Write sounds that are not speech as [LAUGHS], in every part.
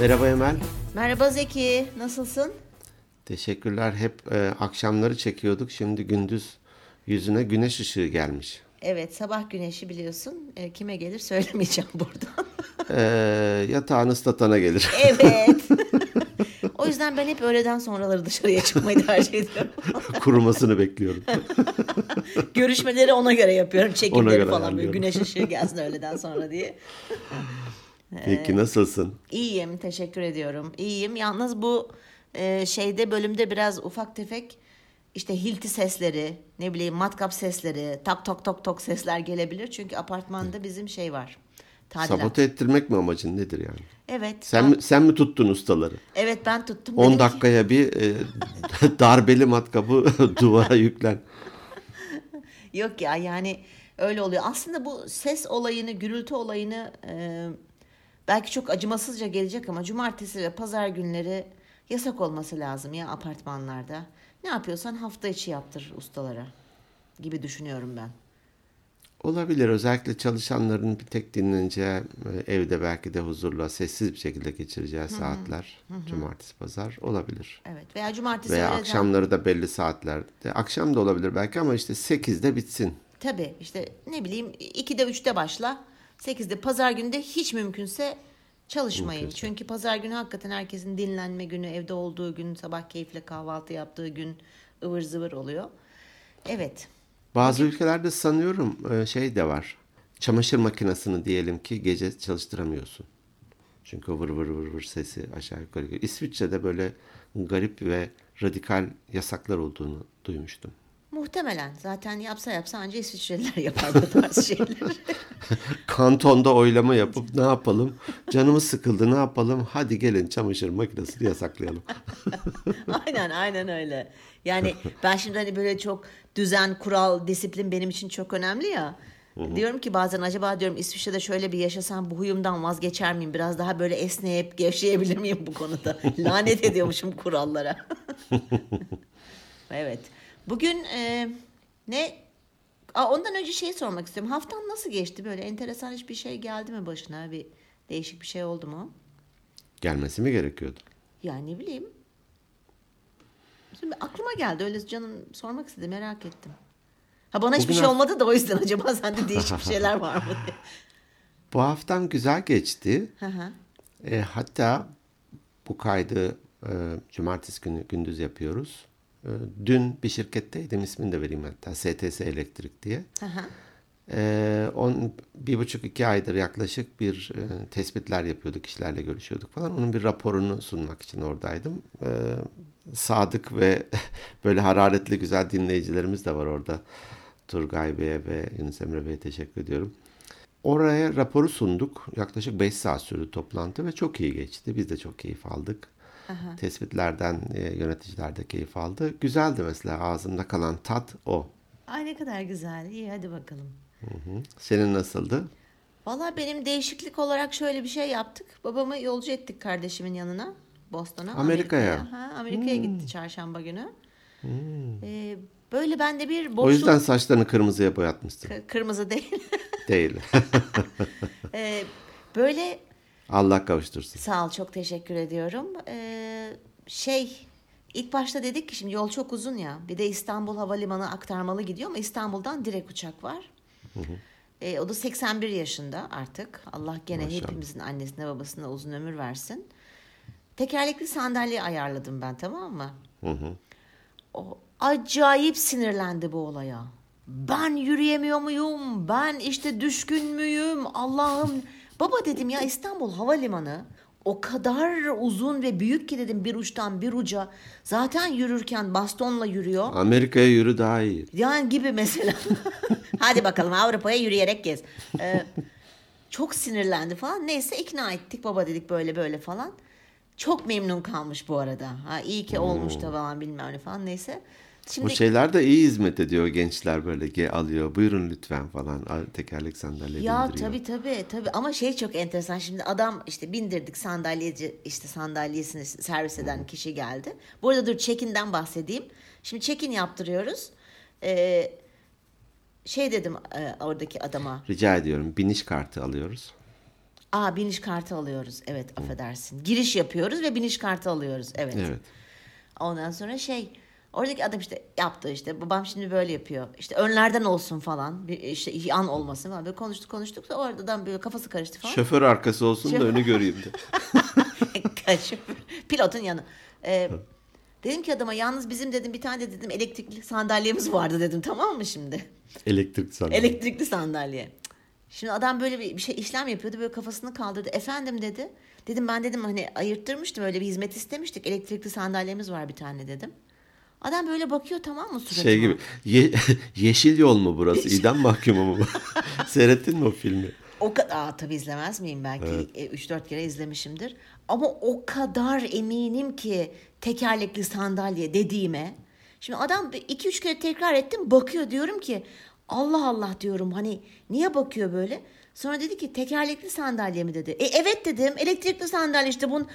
Merhaba Emel. Merhaba Zeki, nasılsın? Teşekkürler. Hep e, akşamları çekiyorduk. Şimdi gündüz yüzüne güneş ışığı gelmiş. Evet, sabah güneşi biliyorsun. E, kime gelir söylemeyeceğim buradan. [LAUGHS] E, yatağın ıslatana gelir. [LAUGHS] evet. [LAUGHS] o yüzden ben hep öğleden sonraları dışarıya çıkmayı tercih ediyorum. Kurumasını bekliyorum. Görüşmeleri ona göre yapıyorum. Ona Çekimleri göre falan böyle güneş ışığı gelsin öğleden sonra diye. Peki nasılsın? İyiyim, teşekkür ediyorum. İyiyim. Yalnız bu e, şeyde bölümde biraz ufak tefek işte hilti sesleri, ne bileyim matkap sesleri, tak tok tok tok sesler gelebilir. Çünkü apartmanda bizim şey var. Tadilat. Sabote ettirmek mi amacın nedir yani? Evet. Sen ben- mi, sen mi tuttun ustaları? Evet ben tuttum. 10 Dedim ki- dakikaya bir e, [LAUGHS] darbeli matkabı [LAUGHS] duvara yüklen. Yok ya yani öyle oluyor. Aslında bu ses olayını, gürültü olayını e, belki çok acımasızca gelecek ama cumartesi ve pazar günleri yasak olması lazım ya apartmanlarda. Ne yapıyorsan hafta içi yaptır ustalara gibi düşünüyorum ben. Olabilir. Özellikle çalışanların bir tek dinleneceği, e, evde belki de huzurla, sessiz bir şekilde geçireceği saatler. Cumartesi, pazar olabilir. Evet veya cumartesi Veya öğleden- akşamları da belli saatlerde. Akşam da olabilir belki ama işte 8'de bitsin. Tabii işte ne bileyim 2'de 3'te başla. 8'de pazar günü de hiç mümkünse çalışmayın. Çünkü pazar günü hakikaten herkesin dinlenme günü, evde olduğu gün, sabah keyifle kahvaltı yaptığı gün ıvır zıvır oluyor. Evet. Bazı ülkelerde sanıyorum e, şey de var. Çamaşır makinesini diyelim ki gece çalıştıramıyorsun. Çünkü vır vır vır vır sesi aşağı yukarı. İsviçre'de böyle garip ve radikal yasaklar olduğunu duymuştum. Muhtemelen zaten yapsa yapsa anca İsviçreliler yapar bu tarz [LAUGHS] şeyleri. [LAUGHS] Kantonda oylama yapıp ne yapalım? Canımız sıkıldı ne yapalım? Hadi gelin çamaşır makinesini yasaklayalım. [LAUGHS] aynen aynen öyle. Yani ben şimdi hani böyle çok düzen, kural, disiplin benim için çok önemli ya. Diyorum ki bazen acaba diyorum İsviçre'de şöyle bir yaşasam bu huyumdan vazgeçer miyim? Biraz daha böyle esneyip gevşeyebilir miyim bu konuda? [LAUGHS] Lanet ediyormuşum kurallara. [LAUGHS] evet. Bugün e, ne? Aa, ondan önce şey sormak istiyorum. Haftan nasıl geçti? Böyle enteresan hiçbir şey geldi mi başına? Bir değişik bir şey oldu mu? Gelmesi mi gerekiyordu? Yani ne bileyim. Şimdi aklıma geldi öyle canım sormak istedi merak ettim. Ha bana hiçbir Bugün şey haf- olmadı da o yüzden [LAUGHS] acaba sende değişik bir şeyler var mı diye. Bu haftam güzel geçti. E, hatta bu kaydı e, cumartesi günü gündüz yapıyoruz. E, dün bir şirketteydim ismini de vereyim hatta STS Elektrik diye. Hı hı. E, on, bir buçuk iki aydır yaklaşık bir e, tespitler yapıyorduk, kişilerle görüşüyorduk falan. Onun bir raporunu sunmak için oradaydım. E, sadık ve [LAUGHS] böyle hararetli güzel dinleyicilerimiz de var orada. Turgay Bey'e ve Yunus Emre Bey'e teşekkür ediyorum. Oraya raporu sunduk. Yaklaşık 5 saat sürdü toplantı ve çok iyi geçti. Biz de çok keyif aldık. Tespitlerden e, yöneticiler de keyif aldı. Güzeldi mesela ağzımda kalan tat o. Ay ne kadar güzel. İyi hadi bakalım. Hı. Senin nasıldı? Valla benim değişiklik olarak şöyle bir şey yaptık. Babamı yolcu ettik kardeşimin yanına. Boston'a. Amerika'ya. Ha, Amerika'ya gitti çarşamba günü. Ee, böyle bende bir boşluk. O yüzden saçlarını kırmızıya boyatmışsın. K- Kırmızı değil. Değil. [LAUGHS] Ee, böyle Allah kavuştursun. Sağ ol, çok teşekkür ediyorum. Ee, şey, ilk başta dedik ki şimdi yol çok uzun ya. Bir de İstanbul Havalimanı aktarmalı gidiyor ama İstanbul'dan direkt uçak var. Ee, o da 81 yaşında artık. Allah gene Maşallah. hepimizin annesine babasına uzun ömür versin. Tekerlekli sandalye ayarladım ben tamam mı? O acayip sinirlendi bu olaya. Ben yürüyemiyor muyum? Ben işte düşkün müyüm? Allah'ım. Baba dedim ya İstanbul Havalimanı o kadar uzun ve büyük ki dedim bir uçtan bir uca. Zaten yürürken bastonla yürüyor. Amerika'ya yürü daha iyi. Yani gibi mesela. [LAUGHS] Hadi bakalım Avrupa'ya yürüyerek gez. Ee, çok sinirlendi falan. Neyse ikna ettik baba dedik böyle böyle falan. Çok memnun kalmış bu arada. Ha iyi ki olmuş da falan bilmem ne falan neyse. Şimdi Bu şeyler de iyi hizmet ediyor gençler böyle alıyor. Buyurun lütfen falan. Al- Tekerlek sandalye ya bindiriyor. tabii tabii tabii ama şey çok enteresan şimdi adam işte bindirdik sandalyeci işte sandalyesini servis eden kişi geldi. Bu arada dur check-in'den bahsedeyim. Şimdi check-in yaptırıyoruz. Ee, şey dedim e, oradaki adama Rica ediyorum biniş kartı alıyoruz. Aa biniş kartı alıyoruz. Evet affedersin. Giriş yapıyoruz ve biniş kartı alıyoruz. Evet. Evet. Ondan sonra şey oradaki adam işte yaptı işte babam şimdi böyle yapıyor. İşte önlerden olsun falan. Bir işte yan olmasın falan. Böyle konuştuk konuştuk da oradan böyle kafası karıştı falan. Şoför arkası olsun da Şoför- önü göreyim de. [LAUGHS] Pilotun yanı. Ee, dedim ki adama yalnız bizim dedim bir tane de dedim elektrikli sandalyemiz vardı dedim tamam mı şimdi? Elektrik sandım. Elektrikli sandalye. Şimdi adam böyle bir, bir şey işlem yapıyordu böyle kafasını kaldırdı. Efendim dedi. Dedim ben dedim hani ayırttırmıştım öyle bir hizmet istemiştik. Elektrikli sandalyemiz var bir tane dedim. Adam böyle bakıyor tamam mı suratıma? Şey gibi. Ye- [LAUGHS] yeşil yol mu burası? İdam mahkumu mu? [LAUGHS] Seyrettin mi o filmi? O kadar tabii izlemez miyim belki e, 3-4 kere izlemişimdir. Ama o kadar eminim ki tekerlekli sandalye dediğime. Şimdi adam 2-3 kere tekrar ettim bakıyor diyorum ki Allah Allah diyorum hani niye bakıyor böyle? Sonra dedi ki tekerlekli sandalye mi dedi. E evet dedim elektrikli sandalye işte bun.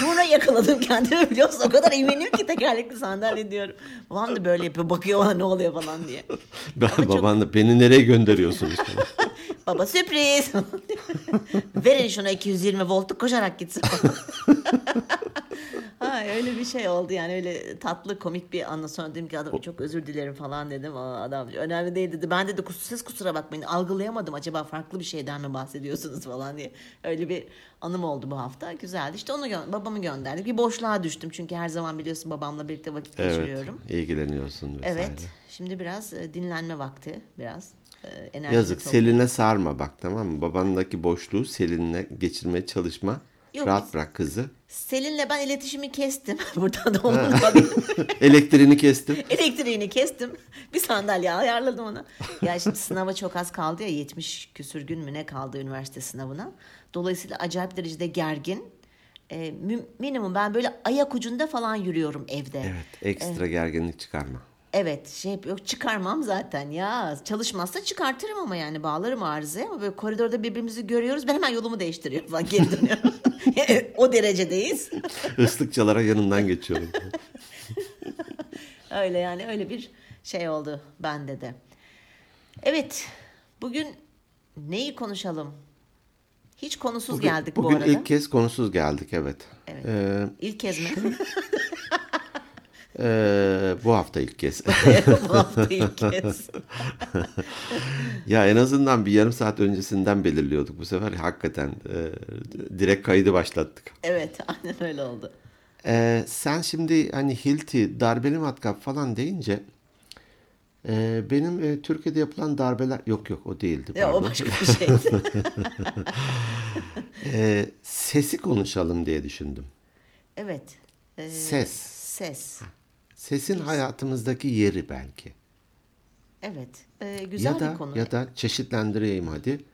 Sonra yakaladım [LAUGHS] kendimi biliyor musun? O kadar eminim ki tekerlekli sandalye diyorum. Babam da böyle yapıyor bakıyor bana ne oluyor falan diye. [LAUGHS] Ben çok- baban da beni nereye gönderiyorsunuz? [LAUGHS] Baba sürpriz. Verin şuna 220 voltluk koşarak gitsin. Ha, öyle bir şey oldu yani öyle tatlı komik bir anla sonra dedim ki adam çok özür dilerim falan dedim. Aa, adam önemli değil dedi. Ben dedi siz kusura bakmayın algılayamadım acaba farklı bir şeyden mi bahsediyorsunuz [LAUGHS] falan diye. Öyle bir anım oldu bu hafta. Güzeldi. İşte onu gö- babamı gönderdik. Bir boşluğa düştüm çünkü her zaman biliyorsun babamla birlikte vakit evet. geçiriyorum. ilgileniyorsun vesaire. Evet. Şimdi biraz e, dinlenme vakti biraz. e, enerji Yazık. toplu- Selin'e sarma bak tamam mı? Babandaki boşluğu Selin'le geçirmeye çalışma. Yok, Rahat bırak kızı. Selin'le ben iletişimi kestim. [LAUGHS] Buradan da onun [LAUGHS] Elektriğini kestim. [LAUGHS] elektriğini kestim. Bir sandalye ayarladım ona. Ya şimdi sınava çok az kaldı ya 70 küsür gün mü ne kaldı üniversite sınavına. Dolayısıyla acayip derecede gergin. Mü- minimum ben böyle ayak ucunda falan yürüyorum evde. Evet. Ekstra gerginlik çıkarma. Evet şey yok çıkarmam zaten ya. Çalışmazsa çıkartırım ama yani bağlarım arızaya ama böyle koridorda birbirimizi görüyoruz. Ben hemen yolumu değiştiriyorum falan geri dönüyorum. Yani [LAUGHS] o derecedeyiz. [LAUGHS] Islıkçalara yanından geçiyorum. [LAUGHS] Öyle yani öyle bir şey oldu bende de. Evet bugün neyi konuşalım? Hiç konusuz Bugün, geldik bugün bu arada. ilk kez konusuz geldik evet. Evet. Ee, İlk kez mi? E, bu hafta ilk kez. [LAUGHS] bu hafta ilk kez. [LAUGHS] ya en azından bir yarım saat öncesinden belirliyorduk. Bu sefer hakikaten e, direkt kaydı başlattık. Evet [LAUGHS] aynen öyle oldu. Ee, sen şimdi hani Hilti, darbeli matkap falan deyince e, benim e, Türkiye'de yapılan darbeler yok yok o değildi Ya, o başka bir şey. Ee, sesi konuşalım diye düşündüm. evet. Ee, Ses. Ses. Sesin hayatımızdaki yeri belki. Evet. Ee, güzel ya da bir konu. ya da çeşitlendireyim hadi.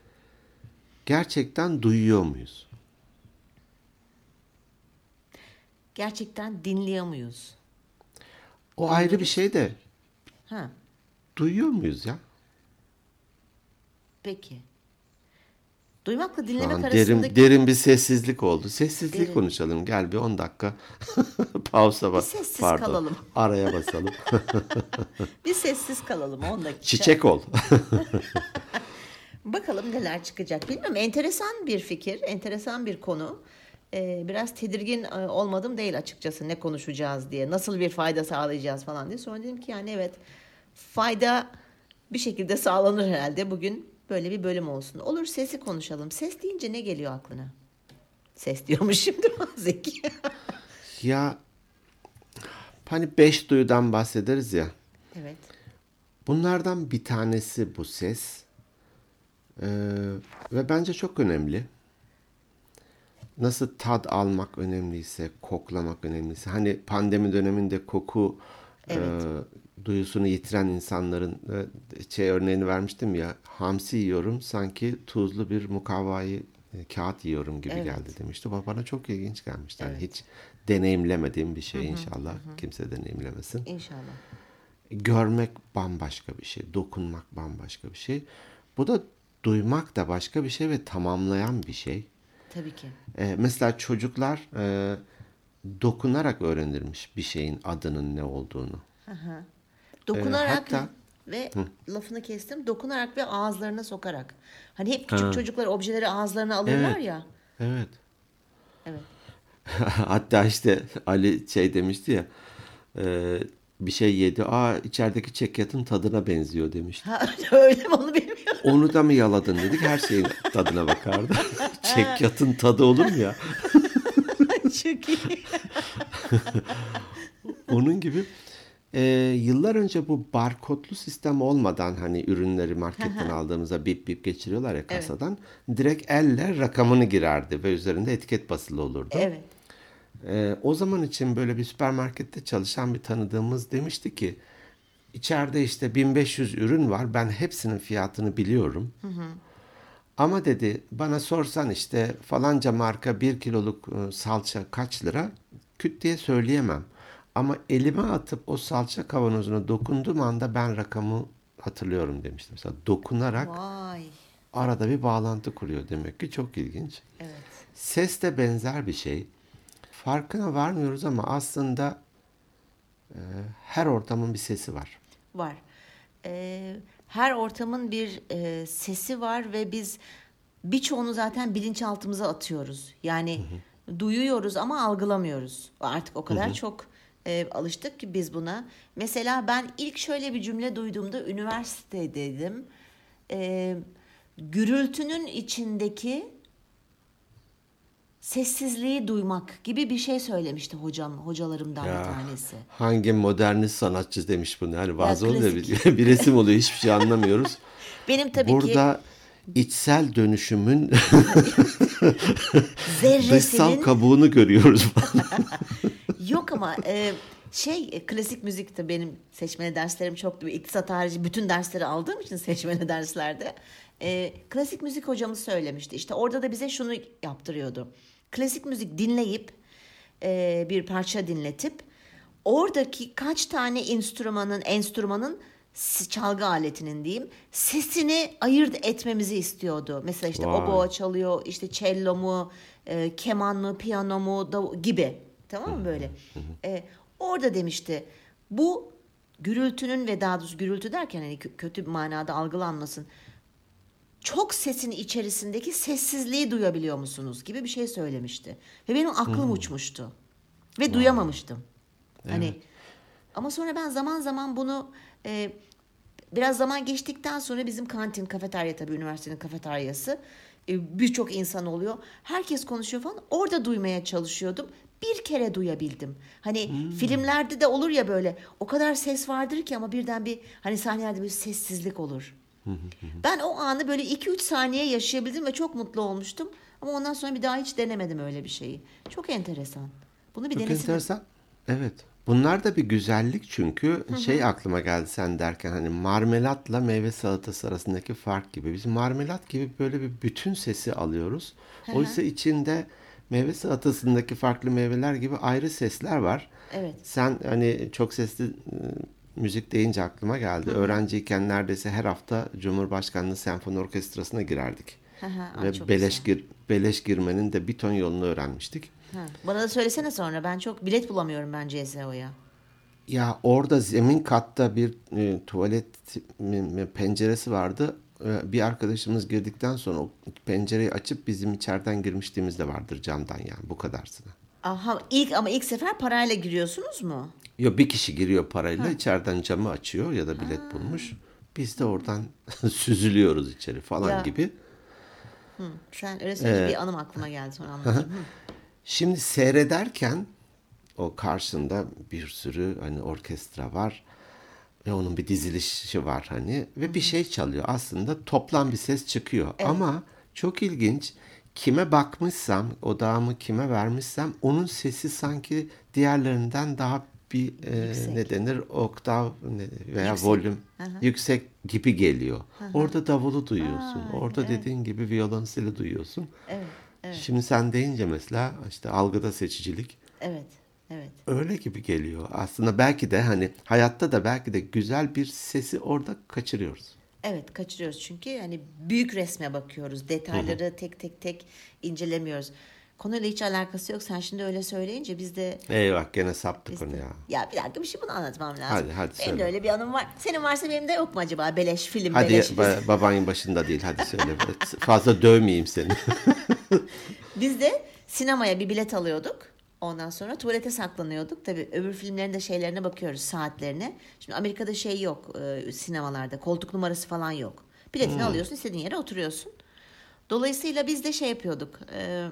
Gerçekten duyuyor muyuz? Gerçekten dinliyor muyuz? O ayrı bir şey de Ha. duyuyor muyuz ya? Peki. Duymakla dinlemek arasındaki derin, derin bir sessizlik oldu. Sessizlik Derin. konuşalım. Gel bir 10 dakika [LAUGHS] pausa bas. sessiz Pardon. kalalım. Araya basalım. [LAUGHS] bir sessiz kalalım 10 dakika. Çiçek ol. [LAUGHS] Bakalım neler çıkacak. Bilmiyorum enteresan bir fikir, enteresan bir konu. Ee, biraz tedirgin e, olmadım değil açıkçası ne konuşacağız diye. Nasıl bir fayda sağlayacağız falan diye. Sonra dedim ki yani evet fayda bir şekilde sağlanır herhalde. Bugün böyle bir bölüm olsun. Olur sesi konuşalım. Ses deyince ne geliyor aklına? Ses diyormuş şimdi [LAUGHS] Zeki. ya hani beş duyudan bahsederiz ya. evet. Bunlardan bir tanesi bu ses. Ee, ve bence çok önemli. Nasıl tad almak önemliyse, koklamak önemliyse. Hani pandemi döneminde koku Evet. e, duyusunu yitiren insanların e, şey örneğini vermiştim ya. Hamsi yiyorum sanki tuzlu bir mukavvayı e, kağıt yiyorum gibi Evet. geldi demişti. Bu bana çok ilginç gelmişti. Yani Evet. hiç deneyimlemediğim bir şey inşallah. Kimse deneyimlemesin. İnşallah. Görmek bambaşka bir şey, dokunmak bambaşka bir şey. Bu da duymak da başka bir şey ve tamamlayan bir şey. Tabii ki. Ee, mesela çocuklar e, dokunarak öğrenirmiş bir şeyin adının ne olduğunu. Aha. Ee, Dokunarak hatta ve lafını kestim dokunarak ve ağızlarına sokarak. Hani hep küçük çocuklar objeleri ağızlarına alırlar Evet. ya. Evet. Evet. [LAUGHS] Hatta işte Ali şey demişti ya e, bir şey yedi. Aa içerideki çekyatın tadına benziyor demişti. Ha, [LAUGHS] öyle mi onu bilmiyorum. Onu da mı yaladın dedik. Her şeyin tadına bakardı. [LAUGHS] çekyatın tadı olur mu ya? Çok iyi. Onun gibi e, yıllar önce bu barkodlu sistem olmadan hani ürünleri marketten aldığımızda bip bip geçiriyorlar ya kasadan. Direkt elle rakamını girerdi ve üzerinde etiket basılı olurdu. Evet. Ee, o zaman için böyle bir süpermarkette çalışan bir tanıdığımız demişti ki içeride işte 1500 ürün var ben hepsinin fiyatını biliyorum. Ama dedi bana sorsan işte falanca marka 1 kiloluk e, salça kaç lira küt diye söyleyemem. Ama elime atıp o salça kavanozuna dokunduğum anda ben rakamı hatırlıyorum demiştim. Mesela dokunarak Vay. arada bir bağlantı kuruyor demek ki çok ilginç. Evet. Ses de benzer bir şey. Farkına varmıyoruz ama aslında e, her ortamın bir sesi var. Var. Ee, her ortamın bir e, sesi var ve biz birçoğunu zaten bilinçaltımıza atıyoruz. Yani duyuyoruz ama algılamıyoruz. Artık o kadar çok e, alıştık ki biz buna. Mesela ben ilk şöyle bir cümle duyduğumda üniversitedeydim. Ee, gürültünün içindeki sessizliği duymak gibi bir şey söylemişti hocam, hocalarımdan bir tanesi. hangi modernist sanatçı demiş bunu? Hani bazı Ya, oluyor bir, [LAUGHS] bir resim oluyor hiçbir şey anlamıyoruz. [LAUGHS] Benim tabii ki Burada içsel dönüşümün [LAUGHS] zerresinin dışsal kabuğunu görüyoruz. [LAUGHS] Yok ama e, şey e, klasik müzikte benim seçmeli derslerim çoktu. İktisat harici bütün dersleri aldığım için seçmeli derslerde. E, klasik müzik hocamız söylemişti. İşte orada da bize şunu yaptırıyordu. Klasik müzik dinleyip e, bir parça dinletip oradaki kaç tane enstrümanın enstrümanın çalgı aletinin diyeyim sesini ayırt etmemizi istiyordu. Mesela işte Vay. oboa çalıyor, işte cello mu, e, keman mı, piyano mu dav- gibi. Tamam mı böyle? E, orada demişti bu gürültünün ve daha doğrusu gürültü derken hani kö- kötü bir manada algılanmasın. Çok sesin içerisindeki sessizliği duyabiliyor musunuz gibi bir şey söylemişti. Ve benim aklım uçmuştu. Ve duyamamıştım. Hani ama sonra ben zaman zaman bunu e, biraz zaman geçtikten sonra bizim kantin, kafeterya tabii üniversitenin kafeteryası e, birçok insan oluyor. Herkes konuşuyor falan. Orada duymaya çalışıyordum. Bir kere duyabildim. Hani filmlerde de olur ya böyle o kadar ses vardır ki ama birden bir hani sahnelerde bir sessizlik olur. ben o anı böyle 2-3 saniye yaşayabildim ve çok mutlu olmuştum. Ama ondan sonra bir daha hiç denemedim öyle bir şeyi. Çok enteresan. Bunu bir Çok denesin. enteresan. Evet. Bunlar da bir güzellik çünkü şey aklıma geldi sen derken hani marmelatla meyve salatası arasındaki fark gibi. Biz marmelat gibi böyle bir bütün sesi alıyoruz. Oysa içinde meyve salatasındaki farklı meyveler gibi ayrı sesler var. Evet. Sen hani çok sesli müzik deyince aklıma geldi. Öğrenciyken neredeyse her hafta Cumhurbaşkanlığı Senfoni Orkestrası'na girerdik. Hı hı, Ve beleş gir, beleş girmenin de bir ton yolunu öğrenmiştik. Ha, bana da söylesene sonra. Ben çok bilet bulamıyorum ben CSO'ya. Ya orada zemin katta bir e, tuvalet mi- mi- penceresi vardı. E, bir arkadaşımız girdikten sonra o pencereyi açıp bizim içeriden girmişliğimiz de vardır camdan yani bu kadarsına. Aha ilk ama ilk sefer parayla giriyorsunuz mu? Yo bir kişi giriyor parayla içeriden camı açıyor ya da bilet bulmuş. Biz de oradan [LAUGHS] süzülüyoruz içeri falan Ya. gibi. Hı, sen öyle söyleyince bir anım aklıma geldi sonra anlatayım. Şimdi seyrederken o karşında bir sürü hani orkestra var ve onun bir dizilişi var hani ve bir şey çalıyor. Aslında toplam bir ses çıkıyor ama çok ilginç. Kime bakmışsam, odağımı kime vermişsem onun sesi sanki diğerlerinden daha bir e, Yüksek. ne denir oktav ne- veya Yüksek. volüm yüksek gibi geliyor. Orada davulu duyuyorsun. Aa, Orada evet. dediğin gibi violonseli duyuyorsun. Evet, evet, Şimdi sen deyince mesela işte algıda seçicilik evet, evet. öyle gibi geliyor. Aslında belki de hani hayatta da belki de güzel bir sesi orada kaçırıyoruz. Evet kaçırıyoruz çünkü hani büyük resme bakıyoruz. Detayları tek tek tek incelemiyoruz. Konuyla hiç alakası yok. Sen şimdi öyle söyleyince biz de Eyvah gene saptık onu ya. Ya bir dakika bir şey bunu anlatmam lazım. Hadi, hadi Benim söyle. de öyle bir anım var. Senin varsa benim de yok mu acaba? Beleş film, Hadi beleş. ba- babanın başında değil hadi söyle. Fazla dövmeyeyim seni. [LAUGHS] Biz de sinemaya bir bilet alıyorduk. Ondan sonra tuvalete saklanıyorduk. Tabii öbür filmlerin de şeylerine bakıyoruz saatlerine. Şimdi Amerika'da şey yok e, sinemalarda. Koltuk numarası falan yok. Biletini alıyorsun istediğin yere oturuyorsun. Dolayısıyla biz de şey yapıyorduk. E,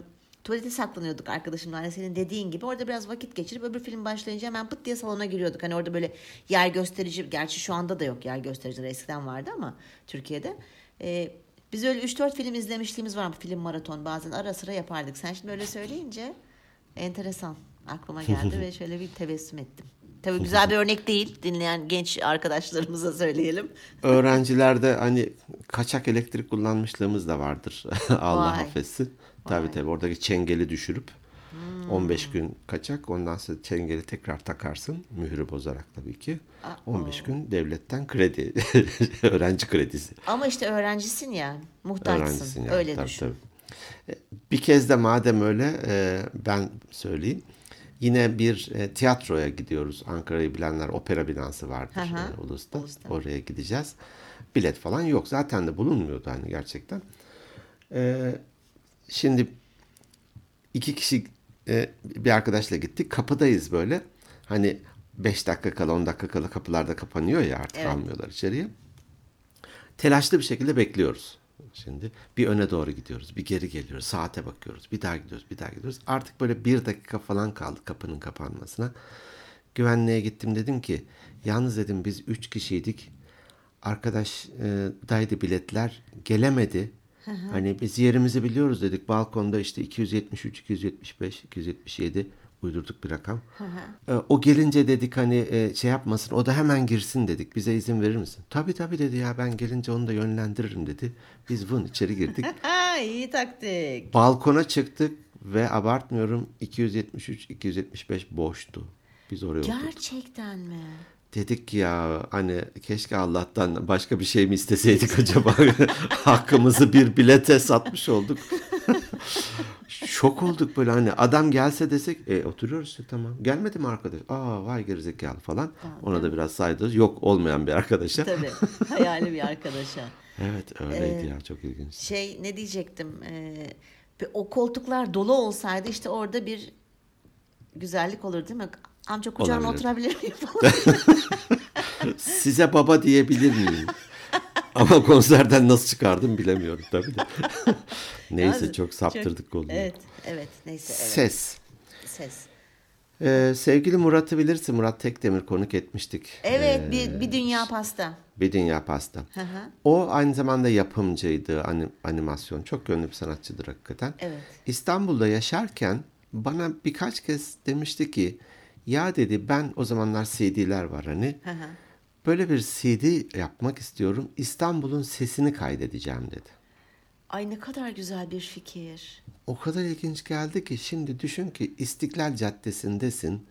tuvalete saklanıyorduk arkadaşımla. Hani senin dediğin gibi. Orada biraz vakit geçirip öbür film başlayınca hemen pıt diye salona giriyorduk. Hani orada böyle yer gösterici. Gerçi şu anda da yok yer göstericiler. Eskiden vardı ama Türkiye'de. E, biz öyle 3-4 film izlemişliğimiz var. Film maraton bazen ara sıra yapardık. Sen şimdi öyle söyleyince enteresan aklıma geldi ve şöyle bir tebessüm ettim. Tabii güzel bir örnek değil. Dinleyen genç arkadaşlarımıza söyleyelim. Öğrencilerde hani kaçak elektrik kullanmışlığımız da vardır. [LAUGHS] Allah Vay. affetsin. Tabii tabii oradaki çengeli düşürüp 15 gün kaçak ondan sonra çengeli tekrar takarsın. Mührü bozarak tabii ki. 15 gün devletten kredi. [LAUGHS] Öğrenci kredisi. Ama işte öğrencisin ya. Muhtaçsın. Öğrencisin yani. öyle tabii, düşün. tabii. E, Bir kez de madem öyle e, ben söyleyeyim. Yine bir e, tiyatroya gidiyoruz. Ankara'yı bilenler opera binası vardır hı. e, Ulus'ta. Ulus'ta. Oraya gideceğiz. Bilet falan yok. Zaten de bulunmuyordu hani gerçekten. E, şimdi iki kişi e, bir arkadaşla gittik. Kapıdayız böyle. Hani 5 dakika kala 10 dakika kala kapılarda kapanıyor ya artık Evet. almıyorlar içeriye. Telaşlı bir şekilde bekliyoruz. Şimdi bir öne doğru gidiyoruz, bir geri geliyoruz, saate bakıyoruz, bir daha gidiyoruz, bir daha gidiyoruz. Artık böyle bir dakika falan kaldı kapının kapanmasına. Güvenliğe gittim dedim ki, yalnız dedim biz üç kişiydik. Arkadaş e, daydı biletler gelemedi. Hani biz yerimizi biliyoruz dedik. Balkonda işte 273, 275, 277 uydurduk bir rakam. E, o gelince dedik hani e, şey yapmasın o da hemen girsin dedik. Bize izin verir misin? Tabii tabii dedi ya ben gelince onu da yönlendiririm dedi. Biz vın içeri girdik. [LAUGHS] İyi taktik. Balkona çıktık ve abartmıyorum 273, 275 boştu. Biz oraya oturduk. Gerçekten mi? Dedik ki ya hani keşke Allah'tan başka bir şey mi isteseydik acaba? [LAUGHS] Hakkımızı bir bilete satmış olduk. [LAUGHS] Şok olduk böyle hani adam gelse desek e, oturuyoruz tamam. Gelmedi mi arkadaş? Aa vay gerizekalı falan. Ona da biraz saydınız. Yok olmayan bir arkadaşa. Tabii. Hayali bir arkadaşa. [LAUGHS] Evet öyleydi ya çok ilginç. Şey ne diyecektim? Ee, o koltuklar dolu olsaydı işte orada bir güzellik olur değil mi? Amca kucağıma Olabilir. oturabilir miyim [LAUGHS] falan. Size baba diyebilir miyim? Ama konserden nasıl çıkardım bilemiyorum tabii de. [LAUGHS] Neyse çok saptırdık konuyu. Evet, evet. Neyse, evet. Ses. Ses. Ee, sevgili Murat'ı bilirsin. Murat Tekdemir konuk etmiştik. Evet, Ee, bir, bir dünya pasta. bir Dünya Pasta. Hı hı. O aynı zamanda yapımcıydı, anim- animasyon. Çok yönlü bir sanatçıdır hakikaten. Evet. İstanbul'da yaşarken bana birkaç kez demişti ki ya dedi ben o zamanlar CD'ler var hani. Hı hı. Böyle bir CD yapmak istiyorum. İstanbul'un sesini kaydedeceğim dedi. Ay ne kadar güzel bir fikir. O kadar ilginç geldi ki şimdi düşün ki İstiklal Caddesi'ndesin.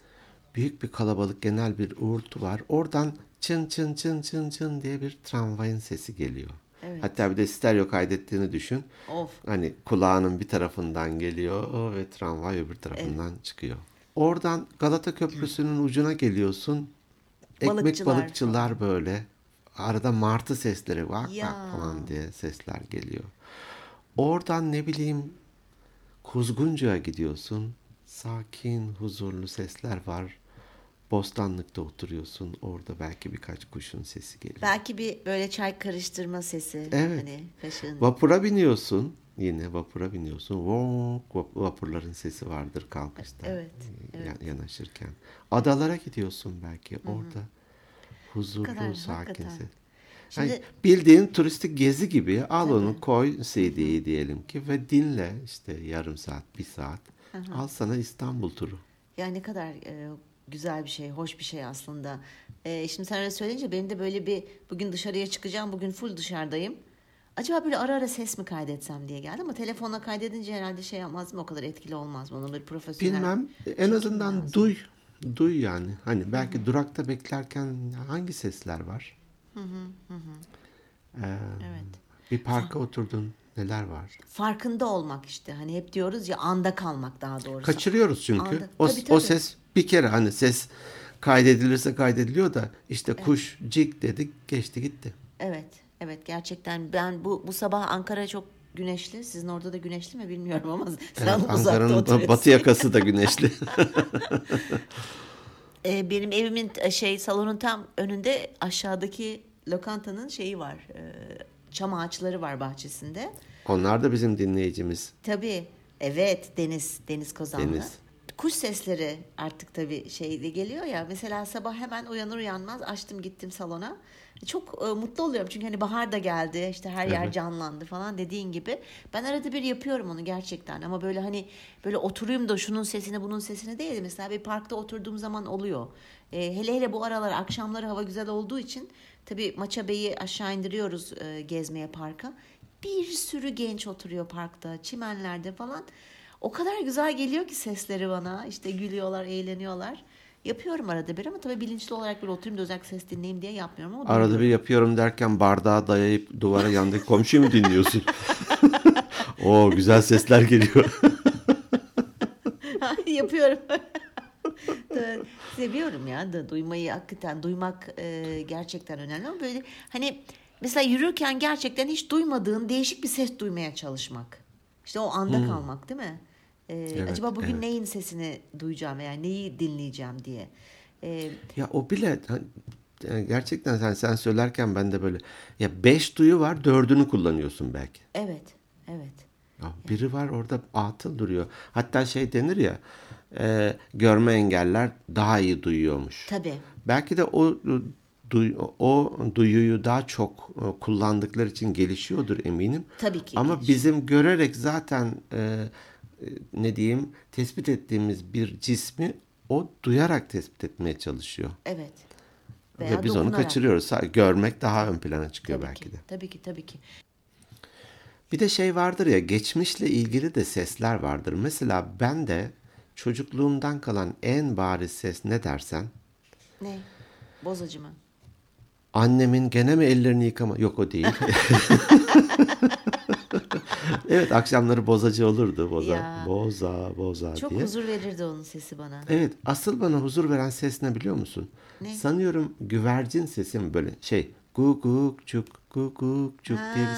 Büyük bir kalabalık genel bir uğultu var. Oradan çın çın çın çın çın diye bir tramvayın sesi geliyor. Evet. Hatta bir de stereo kaydettiğini düşün. Of. Hani kulağının bir tarafından geliyor ve tramvay öbür tarafından çıkıyor. Oradan Galata Köprüsü'nün ucuna geliyorsun. Ekmek Balıkçılar balıkçılar böyle. Arada martı sesleri vak falan diye sesler geliyor. Oradan ne bileyim Kuzguncu'ya gidiyorsun. Sakin, huzurlu sesler var. Bostanlıkta oturuyorsun. Orada belki birkaç kuşun sesi geliyor. Belki bir böyle çay karıştırma sesi. Evet. Hani kaşığın. Vapura biniyorsun. Yine vapura biniyorsun. Vonk, vap- vapurların sesi vardır kalkışta. Evet, ya- Yanaşırken. Adalara gidiyorsun belki. Orada huzurlu, kadar, sakin ses. Şimdi- Yani bildiğin turistik gezi gibi al onu koy CD'yi diyelim ki ve dinle işte yarım saat, bir saat. Al sana İstanbul turu. Ya ne kadar e, güzel bir şey, hoş bir şey aslında. E, şimdi sen öyle söyleyince benim de böyle bir bugün dışarıya çıkacağım, bugün full dışarıdayım. Acaba böyle ara ara ses mi kaydetsem diye geldi ama telefonla kaydedince herhalde şey yapmaz mı o kadar etkili olmaz mı? Onun bir profesyonel. Bilmem en azından duy. Duy yani. Hani belki durakta beklerken hangi sesler var? Ee, Evet. Bir parka oturdun. Neler var? Farkında olmak işte. Hani hep diyoruz ya anda kalmak daha doğrusu. Kaçırıyoruz çünkü. Anda- O, Tabii, o tabii. ses bir kere hani ses kaydedilirse kaydediliyor da işte kuş cik dedik geçti gitti. Evet. Evet gerçekten ben bu bu sabah Ankara çok güneşli. Sizin orada da güneşli mi bilmiyorum ama [LAUGHS] sen Evet, Ankara'nın batı yakası da güneşli. [LAUGHS] [LAUGHS] Ee, benim evimin e, şey salonun tam önünde aşağıdaki lokantanın şeyi var. Ee, çam ağaçları var bahçesinde. Onlar da bizim dinleyicimiz. Tabii. Evet Deniz Deniz Kozanlı. Deniz. Kuş sesleri artık tabii şeyle geliyor ya. Mesela sabah hemen uyanır uyanmaz açtım gittim salona. Çok e, mutlu oluyorum çünkü hani bahar da geldi işte her yer canlandı falan dediğin gibi. Ben arada bir yapıyorum onu gerçekten ama böyle hani böyle oturayım da şunun sesini bunun sesini değil. Mesela bir parkta oturduğum zaman oluyor. E, hele hele bu aralar akşamları hava güzel olduğu için tabii Maça Bey'i aşağı indiriyoruz e, gezmeye parka. Bir sürü genç oturuyor parkta, çimenlerde falan. O kadar güzel geliyor ki sesleri bana. İşte gülüyorlar, eğleniyorlar. Yapıyorum arada bir ama tabii bilinçli olarak bir oturayım da özellikle ses dinleyeyim diye yapmıyorum ama Arada bir yapıyorum derken bardağı dayayıp duvara yandaki komşuyu mu dinliyorsun? [LAUGHS] Oo güzel sesler geliyor. [LAUGHS] yapıyorum. [LAUGHS] Seviyorum ya da duymayı hakikaten duymak e, gerçekten önemli ama böyle hani mesela yürürken gerçekten hiç duymadığın değişik bir ses duymaya çalışmak. İşte o anda kalmak değil mi? E, Evet, acaba bugün evet. neyin sesini duyacağım veya neyi dinleyeceğim diye. E, Ya o bile yani gerçekten sen sen söylerken ben de böyle ya beş duyu var dördünü kullanıyorsun belki. evet, evet. Ya biri var orada atıl duruyor. Hatta şey denir ya e, görme engeller daha iyi duyuyormuş. Tabii. Belki de o duy, o duyuyu daha çok e, kullandıkları için gelişiyordur eminim. Tabii ki Ama gelişiyor. bizim görerek zaten e, e, ne diyeyim tespit ettiğimiz bir cismi o duyarak tespit etmeye çalışıyor. Evet. Ve biz onu dokunarak. kaçırıyoruz. Sa- Görmek daha ön plana çıkıyor Tabii belki ki, de. tabii ki, tabii ki. Bir de şey vardır ya geçmişle ilgili de sesler vardır. Mesela ben de çocukluğumdan kalan en bariz ses ne dersen Ne? Bozacı mı? Annemin gene mi ellerini yıkama yok o değil. [LAUGHS] evet akşamları bozacı olurdu boza Ya. boza boza Çok diye. huzur verirdi onun sesi bana. Evet asıl bana huzur veren ses ne biliyor musun? Ne? Sanıyorum güvercin sesi mi böyle şey gugukçuk gugukçuk diye bir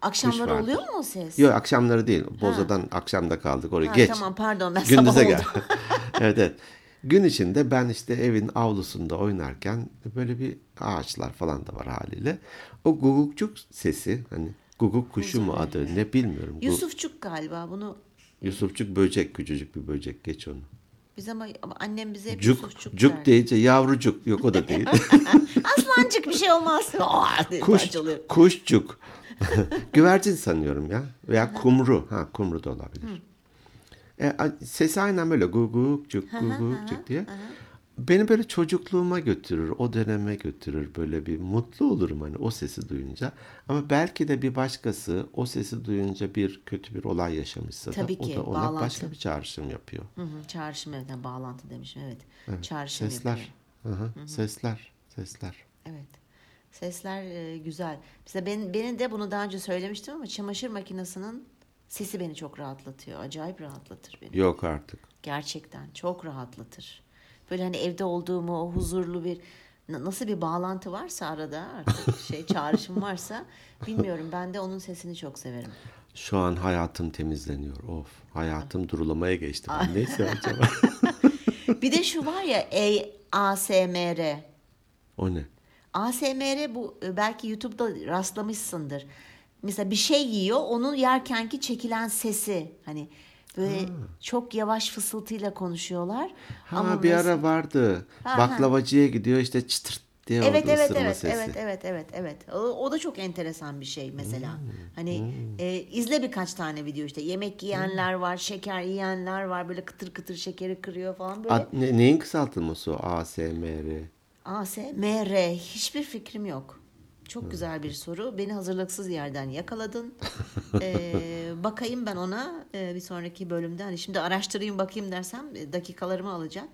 Ha, Akşamları oluyor mu o ses? Yok akşamları değil. Bozadan akşamda kaldık oraya. Ha, Geç. Tamam pardon ben Gündüze sabah gel. [LAUGHS] evet evet. Gün içinde ben işte evin avlusunda oynarken böyle bir ağaçlar falan da var haliyle. O gugukçuk sesi hani guguk kuşu mu adı ne bilmiyorum. Yusufçuk galiba bunu Yusufçuk böcek küçücük bir böcek geç onu. biz ama ama annem bize hep Cuk, Yusufçuk cuk der. deyince yavrucuk yok o da değil. [LAUGHS] Aslancık bir şey olmaz. [LAUGHS] Kuş, parçalıyor. kuşçuk. [LAUGHS] Güvercin sanıyorum ya. Veya kumru. Ha kumru da olabilir. E, sesi aynen böyle gugukçuk gugukçuk diye. Beni böyle çocukluğuma götürür, o döneme götürür. Böyle bir mutlu olurum hani o sesi duyunca. Ama belki de bir başkası o sesi duyunca bir kötü bir olay yaşamışsa Tabii da ki, o da ona bağlantı. başka bir çağrışım yapıyor. Hı hı, çağrışım evet yani bağlantı demişim evet. Çağrışım Sesler. yapıyor. Hı hı, Sesler. Sesler. Evet. Sesler e, güzel. Mesela ben, benim de bunu daha önce söylemiştim ama çamaşır makinesinin sesi beni çok rahatlatıyor. Acayip rahatlatır beni. Yok artık. Gerçekten çok rahatlatır. Böyle hani evde olduğumu o huzurlu bir na- nasıl bir bağlantı varsa arada artık [LAUGHS] şey çağrışım varsa bilmiyorum ben de onun sesini çok severim. Şu an hayatım temizleniyor. Of. Hayatım durulamaya geçti. Ben neyse acaba. [LAUGHS] Bir de şu var ya ASMR. O ne? ASMR bu e, belki YouTube'da rastlamışsındır. Mesela bir şey yiyor, onun yerkenki çekilen sesi hani böyle çok yavaş fısıltıyla konuşuyorlar. Ha Ama bir mes- ara vardı. Ha, ha. Baklavacıya gidiyor işte çıtırt diye Evet evet evet sesi. evet evet evet evet. O, o da çok enteresan bir şey mesela. Hmm, Hani e, izle birkaç tane video işte yemek yiyenler Hmm. var, şeker yiyenler var böyle kıtır kıtır şekeri kırıyor falan böyle. Ad- ne- neyin kısaltılması o ASMR? ASMR hiçbir fikrim yok. Çok güzel bir soru. Beni hazırlıksız yerden yakaladın. [LAUGHS] Ee, bakayım ben ona e, bir sonraki bölümde. Hani şimdi araştırayım bakayım dersem e, dakikalarımı alacak.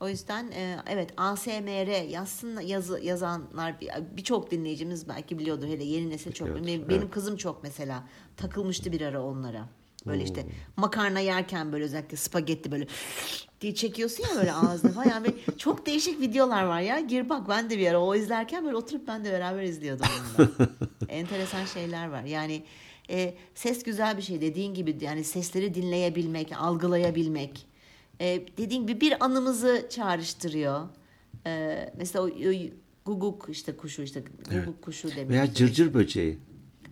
O yüzden e, evet ASMR yazsın yazı, yazanlar bir- birçok dinleyicimiz belki biliyordur hele yeni nesil çok. Biliyordur, Benim, evet. benim kızım çok mesela takılmıştı bir ara onlara. Böyle Hmm. işte makarna yerken böyle özellikle spagetti böyle [LAUGHS] diye çekiyorsun ya böyle ağzına falan. Yani böyle çok değişik videolar var ya. Gir bak ben de bir ara o izlerken böyle oturup ben de beraber izliyordum onunla. [LAUGHS] Enteresan şeyler var. Yani e, ses güzel bir şey dediğin gibi yani sesleri dinleyebilmek, algılayabilmek. E, dediğin gibi bir anımızı çağrıştırıyor. E, mesela o, o guguk işte kuşu işte guguk kuşu demek. Veya cırcır böceği.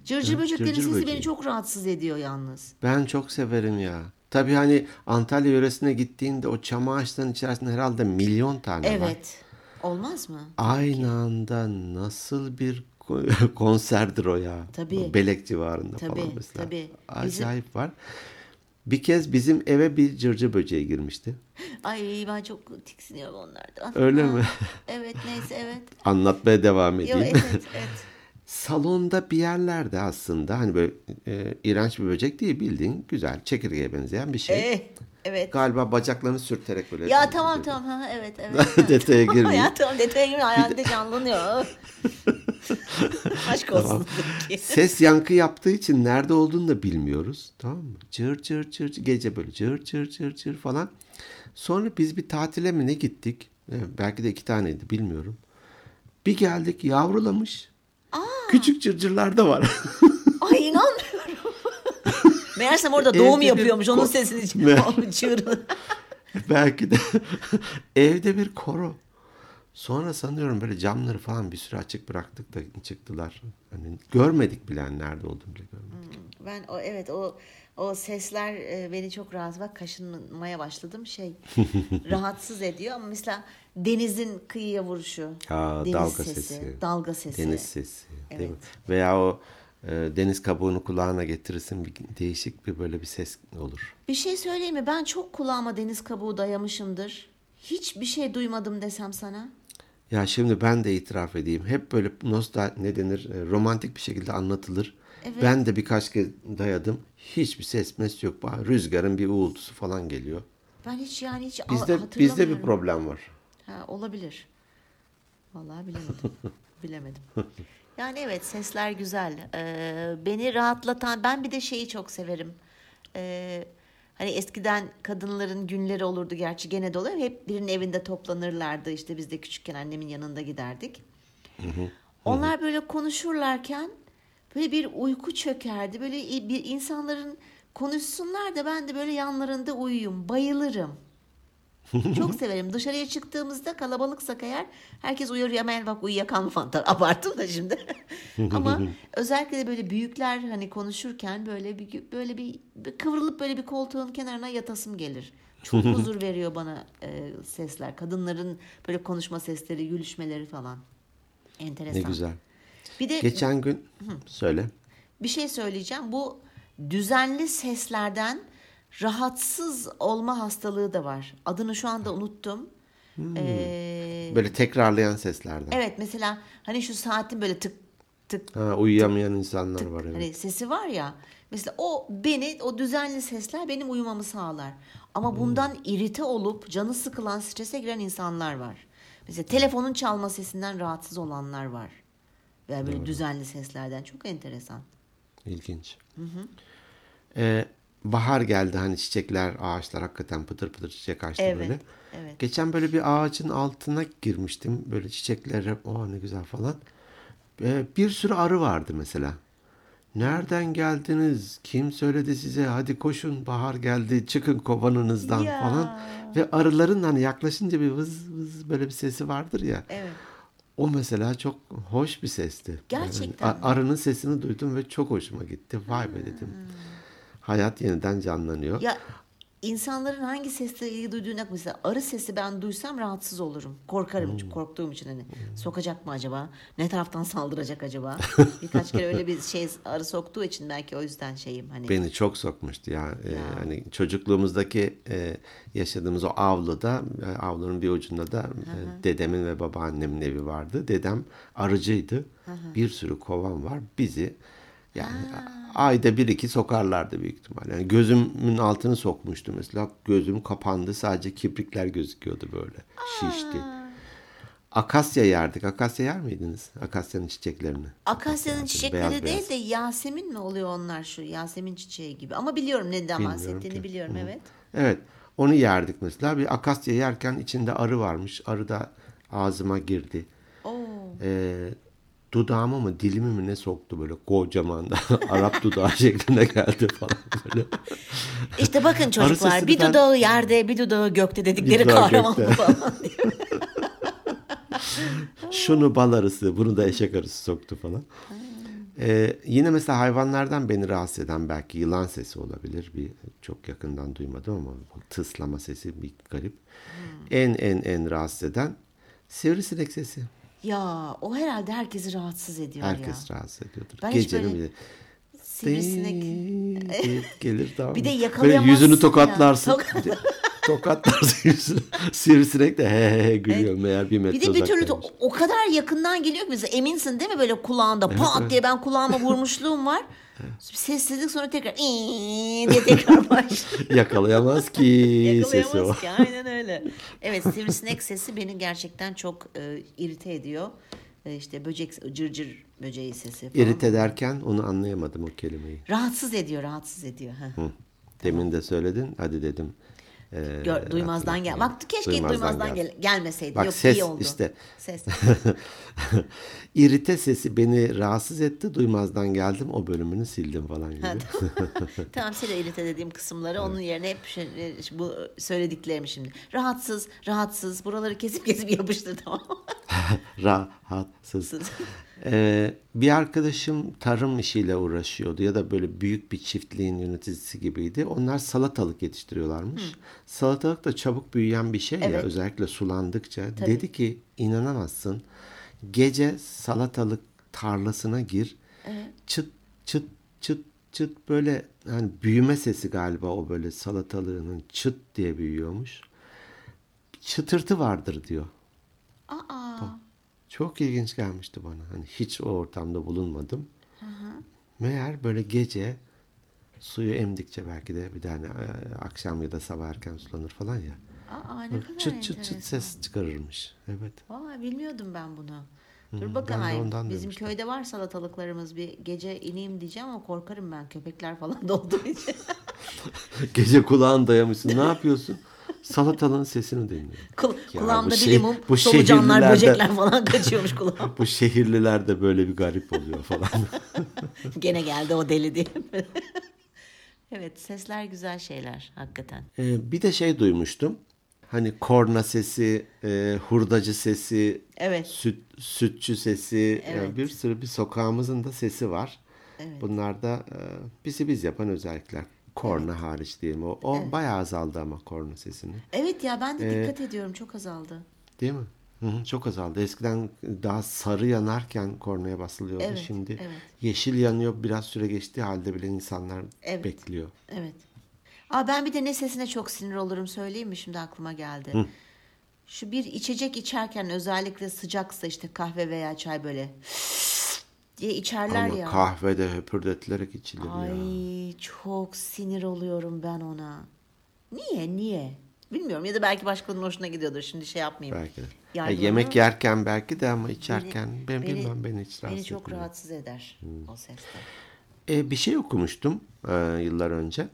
Cırcır böceklerin cırcır sesi böceği. beni çok rahatsız ediyor yalnız. Ben çok severim ya. Tabii hani Antalya yöresine gittiğinde o çam ağaçlarının içerisinde herhalde milyon tane var. Evet. Olmaz mı? Aynı anda nasıl bir ko- [LAUGHS] konserdir o ya. Tabii. Belek civarında Tabii, falan mesela. tabii. Bizim- Acayip var. Bir kez bizim eve bir cırcır böceği girmişti. [LAUGHS] Ay ben çok tiksiniyorum onlardan. Öyle Ha, mi? Evet neyse evet. [LAUGHS] Anlatmaya devam Yo, edeyim. evet evet. Salonda bir yerlerde aslında hani böyle e, iğrenç bir böcek değil bildiğin güzel çekirgeye benzeyen bir şey. Eh, evet. Galiba bacaklarını sürterek böyle. Ya tamam tamam ha evet evet. [LAUGHS] Detaya girmeyeyim. ya tamam detaya girme hayalde canlanıyor. [LAUGHS] Aşk olsun. peki. Ses yankı yaptığı için nerede olduğunu da bilmiyoruz. Tamam mı? Cır cır cır gece böyle cır cır cır cır falan. Sonra biz bir tatile mi ne gittik? Ee, Belki de iki taneydi bilmiyorum. Bir geldik yavrulamış. Küçük cırcırlar da var. [LAUGHS] Ay inanmıyorum. [LAUGHS] Meğersem orada doğum Evde bir yapıyormuş onun sesini [LAUGHS] Me- çığırdı. Belki de evde bir koro. Sonra sanıyorum böyle camları falan bir süre açık bıraktık da çıktılar. Hani görmedik bile hani nerede olduğunu bile görmedik. Ben o evet o o sesler e, beni çok rahatsız bak kaşınmaya başladım şey rahatsız ediyor ama mesela denizin kıyıya vuruşu Ha, deniz dalga sesi, sesi. dalga sesi Deniz sesi. Değil mi? Evet. Veya o e, deniz kabuğunu kulağına getirirsin bir değişik bir böyle bir ses olur. bir şey söyleyeyim mi ben çok kulağıma deniz kabuğu dayamışımdır hiçbir şey duymadım desem sana Ya şimdi ben de itiraf edeyim. Hep böyle nostal ne denir e, romantik bir şekilde anlatılır. Evet. Ben de birkaç kez dayadım. Hiçbir ses mes yok. Rüzgarın bir uğultusu falan geliyor. ben hiç yani hiç Bizde bizde bir problem var. Ha, olabilir. Vallahi bilemedim. [LAUGHS] bilemedim. Yani evet sesler güzel. Ee, beni rahatlatan ben bir de şeyi çok severim. Ee, hani eskiden kadınların günleri olurdu gerçi gene de oluyor. Hep birinin evinde toplanırlardı. İşte biz de küçükken annemin yanında giderdik. Onlar böyle konuşurlarken böyle bir uyku çökerdi. Böyle bir insanların konuşsunlar da ben de böyle yanlarında uyuyayım. Bayılırım. Çok [LAUGHS] severim. Dışarıya çıktığımızda kalabalıksak eğer herkes uyarıyor. Hemen bak uyuyakalma falan. Tabii [LAUGHS] Abarttım da şimdi. [LAUGHS] Ama özellikle de böyle büyükler hani konuşurken böyle bir böyle bir, bir kıvrılıp böyle bir koltuğun kenarına yatasım gelir. Çok huzur veriyor bana e, sesler. Kadınların böyle konuşma sesleri, gülüşmeleri falan. Enteresan. Ne güzel. Bir de Geçen gün söyle. bir şey söyleyeceğim. Bu düzenli seslerden rahatsız olma hastalığı da var. Adını şu anda unuttum. Ee, Böyle tekrarlayan seslerden. evet mesela hani şu saatin böyle tık tık Ha, uyuyamayan insanlar var evet. hani sesi var ya. Mesela o beni o düzenli sesler benim uyumamı sağlar. Ama bundan irite olup canı sıkılan strese giren insanlar var. Mesela telefonun çalma sesinden rahatsız olanlar var. Veya böyle düzenli seslerden çok enteresan. İlginç. Ee, bahar geldi hani çiçekler, ağaçlar hakikaten pıtır pıtır çiçek açtı Evet, böyle. evet. Geçen böyle bir ağacın altına girmiştim. Böyle çiçekler hep o ne güzel falan. Ee, bir sürü arı vardı mesela. Nereden geldiniz? Kim söyledi size? Hadi koşun bahar geldi çıkın kovanınızdan Ya. falan. Ve arıların hani yaklaşınca bir vız vız böyle bir sesi vardır ya. Evet. O mesela çok hoş bir sesti. Gerçekten Yani arının sesini duydum ve çok hoşuma gitti. Vay be dedim. Hayat yeniden canlanıyor. Ya insanların hangi sesle ilgi duyduğuna mesela arı sesi ben duysam rahatsız olurum. Korkarım Hmm. çünkü korktuğum için hani sokacak mı acaba? Ne taraftan saldıracak acaba? [LAUGHS] Birkaç kere öyle bir şey arı soktuğu için belki o yüzden şeyim hani. Beni çok sokmuştu ya. Ee, hani çocukluğumuzdaki e, yaşadığımız o avluda, e, avlunun bir ucunda da e, dedemin ve babaannemin evi vardı. Dedem arıcıydı. Bir sürü kovan var. Bizi Yani ayda bir iki sokarlardı büyük ihtimal. Yani gözümün altını sokmuştu mesela. Gözüm kapandı sadece kiprikler gözüküyordu böyle. Şişti. Akasya yerdik. Akasya yer miydiniz? Akasyanın çiçeklerini. Akasya'nın Beyaz çiçekleri beyaz. değil de Yasemin mi oluyor onlar şu Yasemin çiçeği gibi. Ama biliyorum neden Bilmiyorum bahsettiğini ki. biliyorum evet. Evet. Onu yerdik mesela. Bir akasya yerken içinde arı varmış. Arı da ağzıma girdi. Oo. Ee, dudağıma mı dilimi mi ne soktu böyle kocaman da [LAUGHS] Arap dudağı şeklinde geldi falan böyle. İşte bakın çocuklar bir ben- dudağı yerde bir dudağı gökte dedikleri dudağı kahraman gökte. falan. [LAUGHS] Şunu bal arısı, bunu da eşek arısı soktu falan. Ee, yine mesela hayvanlardan beni rahatsız eden belki yılan sesi olabilir. Bir çok yakından duymadım ama bu tıslama sesi bir garip. En en en rahatsız eden sivrisinek sesi. Ya o herhalde herkesi rahatsız ediyor Herkes ya. rahatsız ediyordur. Ben hiç Gecenin böyle bir Sivrisinek. gelir tamam. Bir de Böyle yakalayamazsın yüzünü ya. tokatlarsın. Tok- Bir de tokatlarsın [LAUGHS] yüzünü. Sivrisinek de he he he gülüyor. Meğer bir metre Bir de bir türlü uzaktaymış. o kadar yakından geliyor ki mesela eminsin değil mi böyle kulağında pat diye ben kulağıma vurmuşluğum var. Sessizlik sonra tekrar "İyi" diye tekrar [LAUGHS] başlıyor. Yakalayamaz ki sesi o. Yakalayamaz ki aynen öyle. Evet sivrisinek sesi beni gerçekten çok e, irite ediyor. E, işte böcek cırcır cır böceği sesi falan. İrite derken onu anlayamadım o kelimeyi. Rahatsız ediyor rahatsız ediyor. Hı. Demin de söyledin. Hadi dedim. Gör, duymazdan gel. Bak keşke duymazdan, gel. gel, gelmeseydi. Bak Yok ses iyi oldu. işte. Ses. [LAUGHS] İrite sesi beni rahatsız etti. Duymazdan geldim. O bölümünü sildim falan gibi. Tamam [LAUGHS] size irite dediğim kısımları onun yerine hep şey- e, bu söylediklerimi şimdi. Rahatsız, rahatsız. Buraları kesip kesip yapıştır tamam mı? [LAUGHS] Rahatsız. Ee, bir arkadaşım tarım işiyle uğraşıyordu ya da böyle büyük bir çiftliğin yöneticisi gibiydi. Onlar salatalık yetiştiriyorlarmış. Salatalık da çabuk büyüyen bir şey ya Evet. özellikle sulandıkça. Dedi ki inanamazsın. Gece salatalık tarlasına gir. Çıt çıt çıt çıt böyle hani büyüme sesi galiba o böyle salatalığının çıt diye büyüyormuş. Çıtırtı vardır diyor. Aa, Çok ilginç gelmişti bana. Hani hiç o ortamda bulunmadım. Meğer böyle gece suyu emdikçe belki de bir tane e, akşam ya da sabah erken sulanır falan ya. aa ne kadar Çıt çıt çıt ses çıkarırmış. Evet. Vay bilmiyordum ben bunu. Dur bakayım. ondan Bizim demiştim. köyde var salatalıklarımız. Bir gece ineyim diyeceğim ama korkarım ben. Köpekler falan [LAUGHS] da olduğu için. [LAUGHS] Gece kulağın dayamışsın. Ne yapıyorsun? [LAUGHS] Salatalığın sesini dinliyorum. Kul- Ya kulağımda bir şey- limon, bu solucanlar, böcekler falan [LAUGHS] kaçıyormuş kulağım. Bu şehirliler de böyle bir garip oluyor falan. [LAUGHS] Gene geldi o deli diye. [LAUGHS] evet sesler güzel şeyler hakikaten. Ee, bir de şey duymuştum. Hani korna sesi, e, hurdacı sesi, Evet. süt, sütçü sesi, yani Evet. bir sürü bir sokağımızın da sesi var. Bunlar da e, bizi biz yapan özellikler. Korna hariç diyelim. O, o bayağı azaldı ama korna sesini. Evet ya ben de Ee, dikkat ediyorum çok azaldı. Değil mi? Hı hı, çok azaldı. Eskiden daha sarı yanarken kornaya basılıyordu. Evet, Şimdi evet. yeşil yanıyor. Biraz süre geçtiği halde bile insanlar Evet. bekliyor. Evet. Aa, ben bir de ne sesine çok sinir olurum söyleyeyim mi? Şimdi aklıma geldi. Şu bir içecek içerken özellikle sıcaksa işte kahve veya çay böyle diye içerler Ama ya. kahvede höpürdetilerek içilir ya. Ay çok sinir oluyorum ben ona. Niye niye? Bilmiyorum ya da belki başkanın hoşuna gidiyordur şimdi şey yapmayayım. Belki de. Ya Yargılama yemek yerken belki de ama içerken ben beni- bilmem beni hiç rahatsız Beni çok etmiyor. rahatsız eder o sesler. E, bir şey okumuştum e, yıllar önce.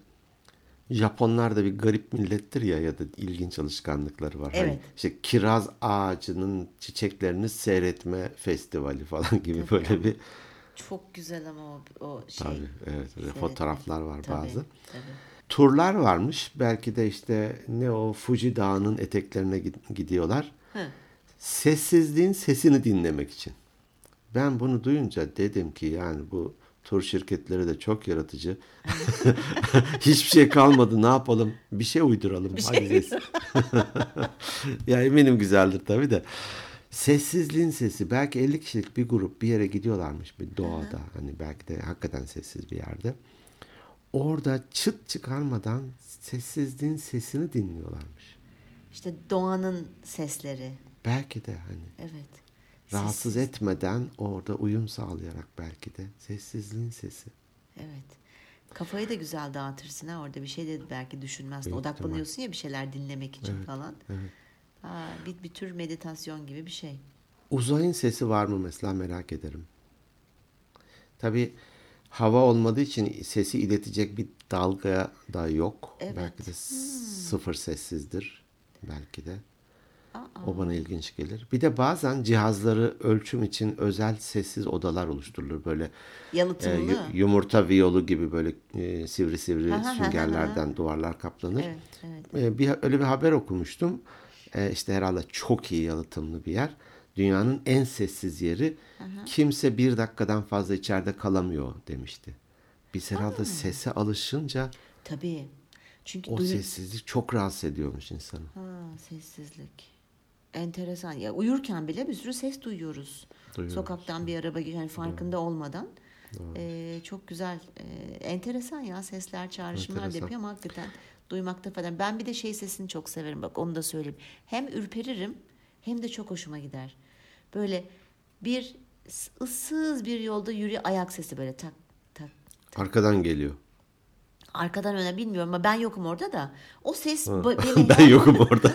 Japonlar da bir garip millettir ya ya da ilginç alışkanlıkları var. Hani Evet. işte kiraz ağacının çiçeklerini seyretme festivali falan [LAUGHS] gibi böyle bir Çok güzel ama o, o şey. tabii evet öyle seyretme. fotoğraflar var Tabii, bazı. tabii. Turlar varmış. Belki de işte ne o Fuji Dağı'nın eteklerine gid- gidiyorlar. Hı. Sessizliğin sesini dinlemek için. Ben bunu duyunca dedim ki yani bu tur şirketleri de çok yaratıcı. [LAUGHS] Hiçbir şey kalmadı ne yapalım? Bir şey uyduralım. Hadi ses. [LAUGHS] ya eminim güzeldir tabii de. Sessizliğin sesi. Belki 50 kişilik bir grup bir yere gidiyorlarmış bir doğada. Hani belki de hakikaten sessiz bir yerde. Orada çıt çıkarmadan sessizliğin sesini dinliyorlarmış. İşte doğanın sesleri. Belki de hani. Evet. Rahatsız etmeden orada uyum sağlayarak belki de sessizliğin sesi. Evet. Kafayı da güzel dağıtırsın ha. Orada bir şey de belki düşünmezsin. Büyük Odaklanıyorsun ya bir şeyler dinlemek için Evet, falan. evet. Ha, bir, bir tür meditasyon gibi bir şey. Uzayın sesi var mı mesela merak ederim. Tabii hava olmadığı için sesi iletecek bir dalga da yok. Evet. Belki de sıfır sessizdir. Belki de. Aa, O bana ilginç gelir. Bir de bazen cihazları ölçüm için özel sessiz odalar oluşturulur. Böyle e, yalıtımlı. yumurta viyolu gibi böyle e, sivri sivri Ha, ha, ha, ha, süngerlerden duvarlar kaplanır. Evet, evet. E, bir öyle bir haber okumuştum. E, işte herhalde çok iyi yalıtımlı bir yer. Dünyanın en sessiz yeri. Kimse bir dakikadan fazla içeride kalamıyor demişti. Biz herhalde sese alışınca Tabii. Çünkü o duyu- sessizlik çok rahatsız ediyormuş insanı. Ha, sessizlik. Enteresan. Ya uyurken bile bir sürü ses duyuyoruz. Duyuyoruz. Sokaktan bir araba yani farkında olmadan. Ee, çok güzel. Ee, enteresan ya sesler, çağrışımlar da yapıyor ama hakikaten duymakta falan. Ben bir de şey sesini çok severim. Bak onu da söyleyeyim. Hem ürperirim hem de çok hoşuma gider. Böyle bir ıssız bir yolda yürü ayak sesi böyle tak tak Arkadan geliyor. Arkadan öne bilmiyorum ama ben yokum orada da. O ses [LAUGHS] beni ben yokum orada.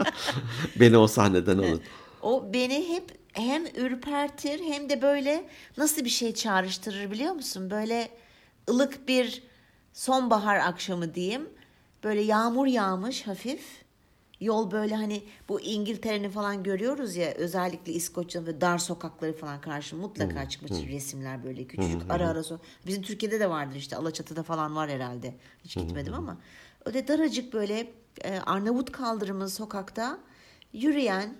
[LAUGHS] Beni o sahneden alın. O beni hep hem ürpertir hem de böyle nasıl bir şey çağrıştırır biliyor musun? Böyle ılık bir sonbahar akşamı diyeyim. Böyle yağmur yağmış hafif. Yol böyle hani bu İngiltere'ni falan görüyoruz ya özellikle İskoçya'nın ve dar sokakları falan karşı mutlaka çıkmıştır resimler böyle küçücük ara ara. so- Bizim Türkiye'de de vardır işte Alaçatı'da falan var herhalde. Hiç gitmedim ama. Öyle daracık böyle e, Arnavut kaldırımı sokakta yürüyen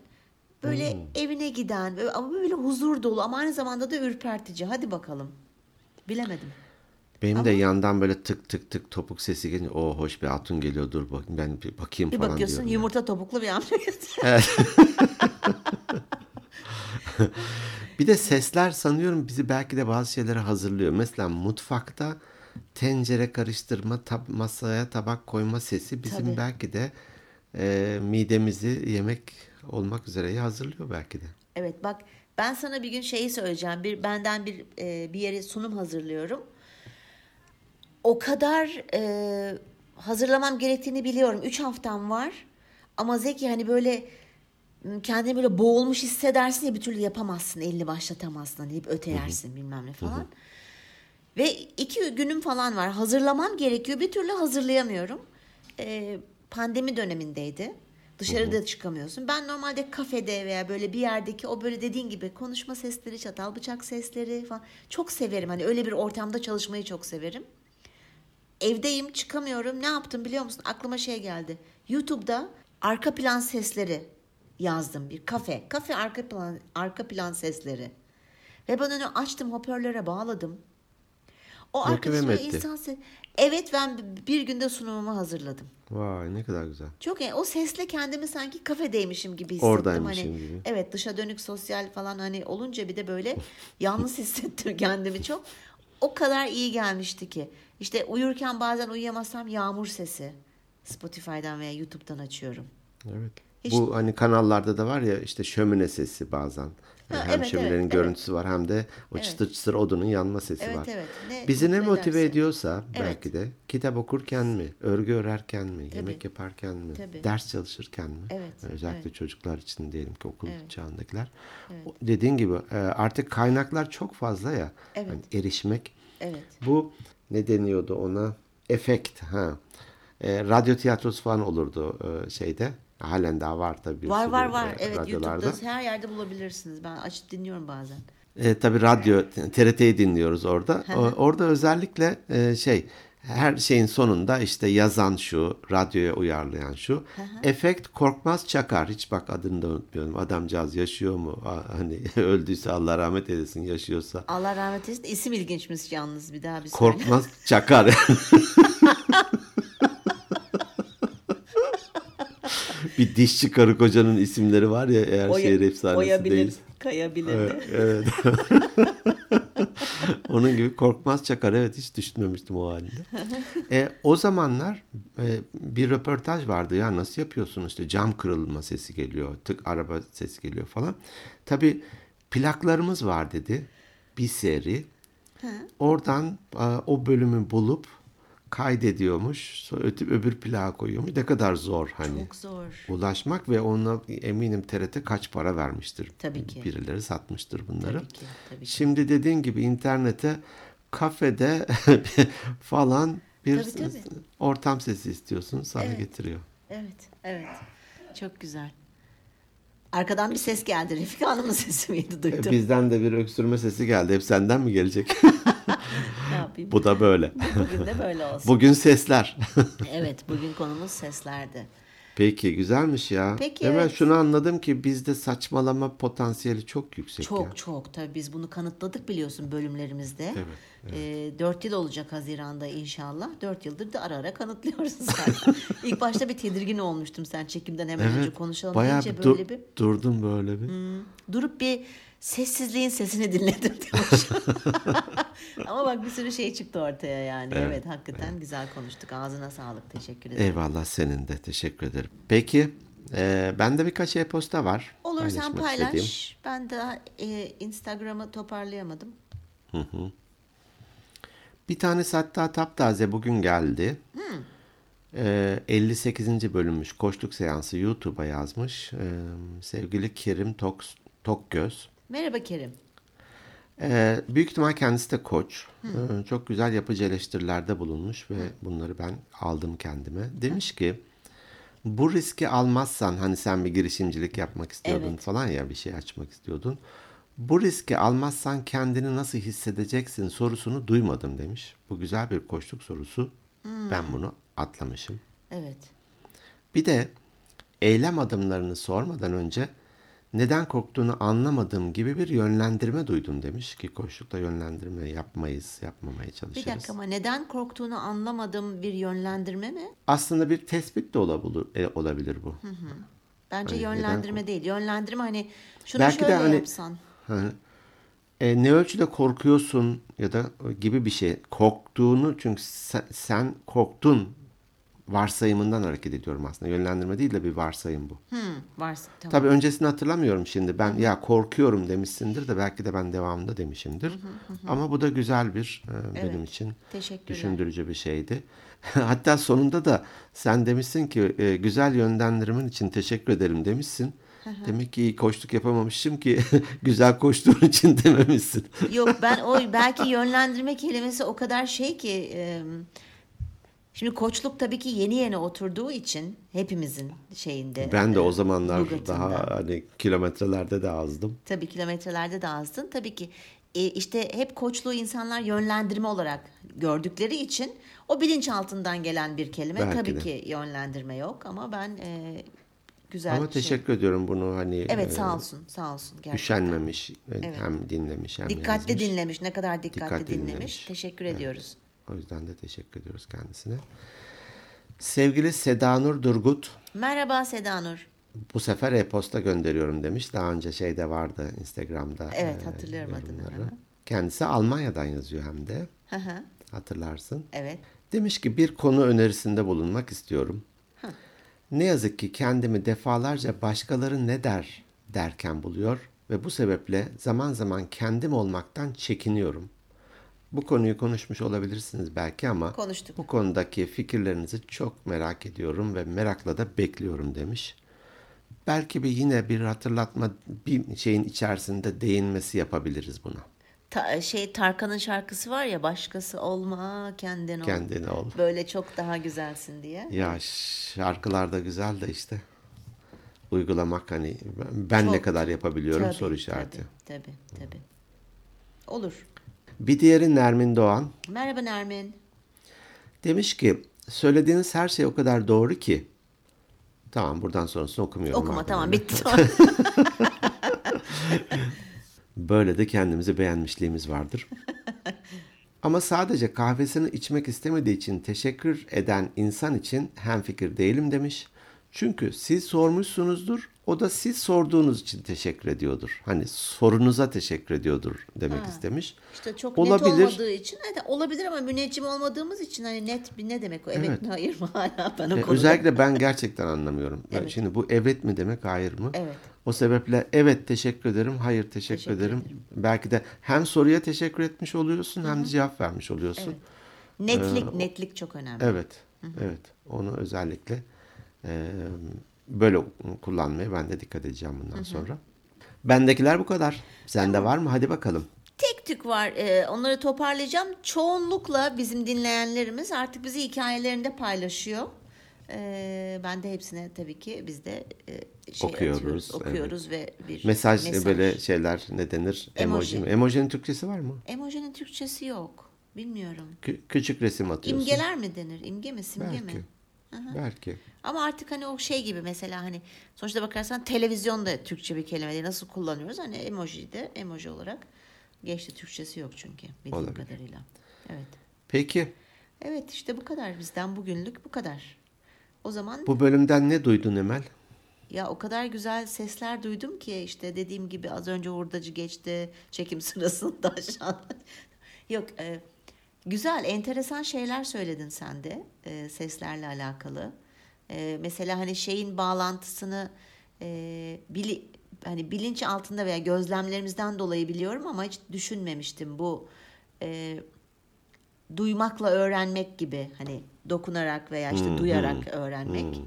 Böyle evine giden ama böyle huzur dolu ama aynı zamanda da ürpertici. Hadi bakalım. Bilemedim. Benim de yandan böyle tık tık tık topuk sesi gelince o hoş bir hatun geliyor dur bak ben bir bakayım Bir falan bakıyorsun diyorum. yumurta topuklu bir amca. [LAUGHS] [LAUGHS] Bir de sesler sanıyorum bizi belki de bazı şeylere hazırlıyor. Mesela mutfakta tencere karıştırma, tab- masaya tabak koyma sesi bizim Tabii. belki de e, midemizi yemek olmak üzere hazırlıyor belki de. evet bak ben sana bir gün şeyi söyleyeceğim. Bir benden bir e, bir yere sunum hazırlıyorum. O kadar e, hazırlamam gerektiğini biliyorum. Üç haftam var. Ama Zeki hani böyle kendini böyle boğulmuş hissedersin ya bir türlü yapamazsın. Elini başlatamazsın. Hani hep ötelersin bilmem ne falan. Ve iki günüm falan var. Hazırlamam gerekiyor. Bir türlü hazırlayamıyorum. Ee, pandemi dönemindeydi. Dışarıda çıkamıyorsun. Ben normalde kafede veya böyle bir yerdeki o böyle dediğin gibi konuşma sesleri, çatal bıçak sesleri falan çok severim. Hani öyle bir ortamda çalışmayı çok severim. Evdeyim, çıkamıyorum. Ne yaptım biliyor musun? Aklıma şey geldi. YouTube'da arka plan sesleri yazdım. Bir kafe. Kafe arka plan arka plan sesleri. Ve ben onu açtım, hoparlöre bağladım. O etti? insan ses... Evet ben bir günde sunumumu hazırladım. Vay ne kadar güzel. Çok iyi. O sesle kendimi sanki kafedeymişim gibi hissettim. Oradaymışım hani, gibi. Evet dışa dönük sosyal falan hani olunca bir de böyle yalnız [LAUGHS] hissettim kendimi çok. O kadar iyi gelmişti ki. İşte uyurken bazen uyuyamazsam yağmur sesi. Spotify'dan veya YouTube'dan açıyorum. Evet. Hiç- Bu hani kanallarda da var ya işte şömine sesi bazen. Yani Ha, hem evet, şöminenin evet, görüntüsü var hem de o Evet. çıtır çıtır odunun yanma sesi Evet, var. evet. Ne Bizi ne mutlu motive ederse. ediyorsa Evet. belki de kitap okurken mi, örgü örerken mi, yemek yaparken mi, Tabii. ders çalışırken mi? Evet, Özellikle evet. çocuklar için diyelim ki okul Evet. çağındakiler. O- Dediğin gibi e, artık kaynaklar çok fazla ya. Evet. Hani erişmek. Evet. Bu ne deniyordu ona? Efekt. Ha. E, radyo tiyatrosu falan olurdu e, şeyde. Halen daha var tabii. Var var var. e, Evet radyolarda. YouTube'da her yerde bulabilirsiniz. Ben açıp dinliyorum bazen. E, tabii radyo TRT'yi dinliyoruz orada. O- orada özellikle e, şey her şeyin sonunda işte yazan şu, radyoya uyarlayan şu. Efekt Korkmaz Çakar. Hiç bak adını da unutmuyorum. Adamcağız yaşıyor mu? Hani [LAUGHS] öldüyse Allah rahmet eylesin. Yaşıyorsa. Allah rahmet eylesin. İsim ilginçmiş yalnız bir daha bir söyle. Korkmaz [LAUGHS] Çakar. [LAUGHS] bir dişçi karı kocanın isimleri var ya eğer Oya- şehir efsanesi oyabilir, değil. kayabilir. Evet. evet. [LAUGHS] Onun gibi korkmaz çakar evet hiç düşünmemiştim o halde. e, o zamanlar e, bir röportaj vardı ya nasıl yapıyorsun işte cam kırılma sesi geliyor tık araba sesi geliyor falan. Tabi plaklarımız var dedi bir seri. Oradan e, o bölümü bulup kaydediyormuş. Sonra ötüp öbür plağa koyuyormuş. Ne kadar zor hani. Çok zor. Ulaşmak ve ona eminim TRT kaç para vermiştir. Tabii ki. Birileri satmıştır bunları. Tabii ki, tabii ki. Şimdi dediğin gibi internete kafede [LAUGHS] falan bir Tabii, tabii. ortam sesi istiyorsun sana Evet. getiriyor. Evet, evet. Çok güzel. Arkadan bir ses geldi. Refika Hanım'ın sesi miydi E, duydum. Bizden de bir öksürme sesi geldi. Hep senden mi gelecek? [LAUGHS] Yapayım? Bu da böyle. Bugün de böyle olsun. [LAUGHS] Bugün sesler. [LAUGHS] Evet, bugün konumuz seslerdi. Peki güzelmiş ya. Peki, Hemen evet. şunu anladım ki bizde saçmalama potansiyeli çok yüksek Çok ya. çok tabii biz bunu kanıtladık biliyorsun bölümlerimizde. Evet, Ee, 4 yıl olacak Haziran'da inşallah. 4 yıldır da ara ara kanıtlıyoruz [LAUGHS] zaten. İlk başta bir tedirgin olmuştum sen çekimden hemen önce Evet. konuşalım Bayağı deyince bir dur- böyle bir durdum böyle bir. durup bir sessizliğin sesini dinledim diyormuş. [LAUGHS] Ama bak bir sürü şey çıktı ortaya yani. Evet, hakikaten güzel konuştuk. Ağzına sağlık. Teşekkür ederim. Eyvallah senin de teşekkür ederim. Peki e, bende birkaç e-posta var. Olur sen paylaş. istediğim. Ben daha e, Instagram'ı toparlayamadım. Bir tanesi hatta taptaze bugün geldi. E, 58. bölünmüş koçluk seansı YouTube'a yazmış. E, sevgili Kerim Tok, Tokgöz. Merhaba Kerim. Ee, büyük ihtimal kendisi de koç. Ee, çok güzel yapıcı eleştirilerde bulunmuş ve bunları ben aldım kendime. Demiş ki bu riski almazsan hani sen bir girişimcilik yapmak istiyordun Evet. falan ya bir şey açmak istiyordun. Bu riski almazsan kendini nasıl hissedeceksin sorusunu duymadım demiş. Bu güzel bir koçluk sorusu. Ben bunu atlamışım. Evet. Bir de eylem adımlarını sormadan önce neden korktuğunu anlamadığım gibi bir yönlendirme duydum demiş ki koşulda yönlendirme yapmayız, yapmamaya Bir çalışırız. dakika ama neden korktuğunu anlamadığım bir yönlendirme mi? Aslında bir tespit de olabilir, e, olabilir bu. Bence Hani neden yönlendirme değil. Yönlendirme hani şunu Belki de şöyle hani- yapsan. Hani, e, ne ölçüde korkuyorsun ya da gibi bir şey. Korktuğunu çünkü sen, sen korktun varsayımından hareket ediyorum aslında. Yönlendirme değil de bir varsayım bu. Hmm, varsın. Tamam. Tabii öncesini hatırlamıyorum şimdi. Ben ya korkuyorum demişsindir de belki de ben devamında demişimdir. Ama bu da güzel bir e, benim Evet. için Teşekkürler. düşündürücü bir şeydi. [LAUGHS] Hatta sonunda da sen demişsin ki e, güzel yönlendirmen için teşekkür ederim demişsin. Demek ki iyi koştuk yapamamışım ki [LAUGHS] güzel koştuğun için dememişsin. Yok ben [LAUGHS] o belki yönlendirme kelimesi o kadar şey ki e, şimdi koçluk tabii ki yeni yeni oturduğu için hepimizin şeyinde. Ben de e, o zamanlar lügatında. daha hani kilometrelerde de azdım. Tabii kilometrelerde de azdın. Tabii ki e, işte hep koçluğu insanlar yönlendirme olarak gördükleri için o bilinç altından gelen bir kelime. Belki Tabii de. ki yönlendirme yok ama ben e, güzel Ama şey- teşekkür ediyorum bunu hani Evet e, sağ olsun sağ olsun gerçekten. üşenmemiş hem dinlemiş hem Dikkatli yazmış. dinlemiş ne kadar dikkatli, Dikkatli dinlemiş. dinlemiş. Teşekkür ediyoruz. O yüzden de teşekkür ediyoruz kendisine. Sevgili Sedanur Durgut Merhaba Seda Nur. bu sefer e-posta gönderiyorum demiş. Daha önce şeyde vardı Instagram'da. Evet, e, hatırlıyorum adını. yorumları. Hı hı. Kendisi Almanya'dan yazıyor hem de. Hı hı, Hatırlarsın. evet. Demiş ki bir konu önerisinde bulunmak istiyorum. Ne yazık ki kendimi defalarca başkaları ne der derken buluyor ve bu sebeple zaman zaman kendim olmaktan çekiniyorum. Bu konuyu konuşmuş olabilirsiniz belki ama Konuştuk. bu konudaki fikirlerinizi çok merak ediyorum ve merakla da bekliyorum demiş. Belki bir yine bir hatırlatma bir şeyin içerisinde değinmesi yapabiliriz buna. Ta- şey Tarkan'ın şarkısı var ya başkası olma kendin ol. Kendine ol. Böyle çok daha güzelsin diye. Ya şarkılar da güzel de işte uygulamak hani ben ne Çok. kadar yapabiliyorum Tabii, soru işareti. Tabii tabii. tabii. Olur. Bir diğeri Nermin Doğan. Merhaba Nermin. Demiş ki söylediğiniz her şey o kadar doğru ki. Tamam buradan sonrasını okumuyorum. Okuma tamam bitti. [LAUGHS] Böyle de kendimizi beğenmişliğimiz vardır. [LAUGHS] Ama sadece kahvesini içmek istemediği için teşekkür eden insan için hemfikir değilim demiş. Çünkü siz sormuşsunuzdur O da siz sorduğunuz için teşekkür ediyordur. Hani sorunuza teşekkür ediyordur demek istemiş. İşte çok Olabilir. net olmadığı için evet, olabilir ama müneccim olmadığımız için hani net bir ne demek o evet, Evet. mi hayır mı hala ben o E, konuda. özellikle [LAUGHS] ben gerçekten anlamıyorum. Evet. Şimdi bu evet mi demek hayır mı? Evet. O sebeple evet teşekkür ederim, hayır teşekkür, Teşekkür ederim. Belki de hem soruya teşekkür etmiş oluyorsun hem de cevap vermiş oluyorsun. Netlik netlik çok önemli. Evet, evet. Onu özellikle e, böyle kullanmaya ben de dikkat edeceğim bundan sonra. Bendekiler bu kadar. Sende var mı? Hadi bakalım. Tek tük var. Ee, onları toparlayacağım. Çoğunlukla bizim dinleyenlerimiz artık bizi hikayelerinde paylaşıyor. Ee, ben de hepsine tabii ki biz de e, şey Okuyoruz, atıyoruz, okuyoruz ve bir Mesaj, e, böyle şeyler ne denir? Emoji. Emoji. Emojinin Türkçesi var mı? Emojinin Türkçesi yok. Bilmiyorum. Kü- küçük resim atıyorsun. İmgeler mi denir? İmge mi? Simge Belki. mi? Belki. Ama artık hani o şey gibi mesela hani sonuçta bakarsan televizyon da Türkçe bir kelime değil. Nasıl kullanıyoruz? Hani emoji de emoji olarak geçti. Türkçesi yok çünkü bildiğim Olabilir. kadarıyla. Evet. Peki Evet işte bu kadar bizden bugünlük bu kadar. O zaman bu bölümden ne duydun Emel? ya o kadar güzel sesler duydum ki işte dediğim gibi az önce hurdacı geçti çekim [LAUGHS] sırasında aşağıda. Yok e, güzel enteresan şeyler söyledin sen de e, seslerle alakalı. E, mesela hani şeyin bağlantısını e, bili, hani bilinç altında veya gözlemlerimizden dolayı biliyorum ama hiç düşünmemiştim bu e, duymakla öğrenmek gibi hani dokunarak veya işte duyarak öğrenmek.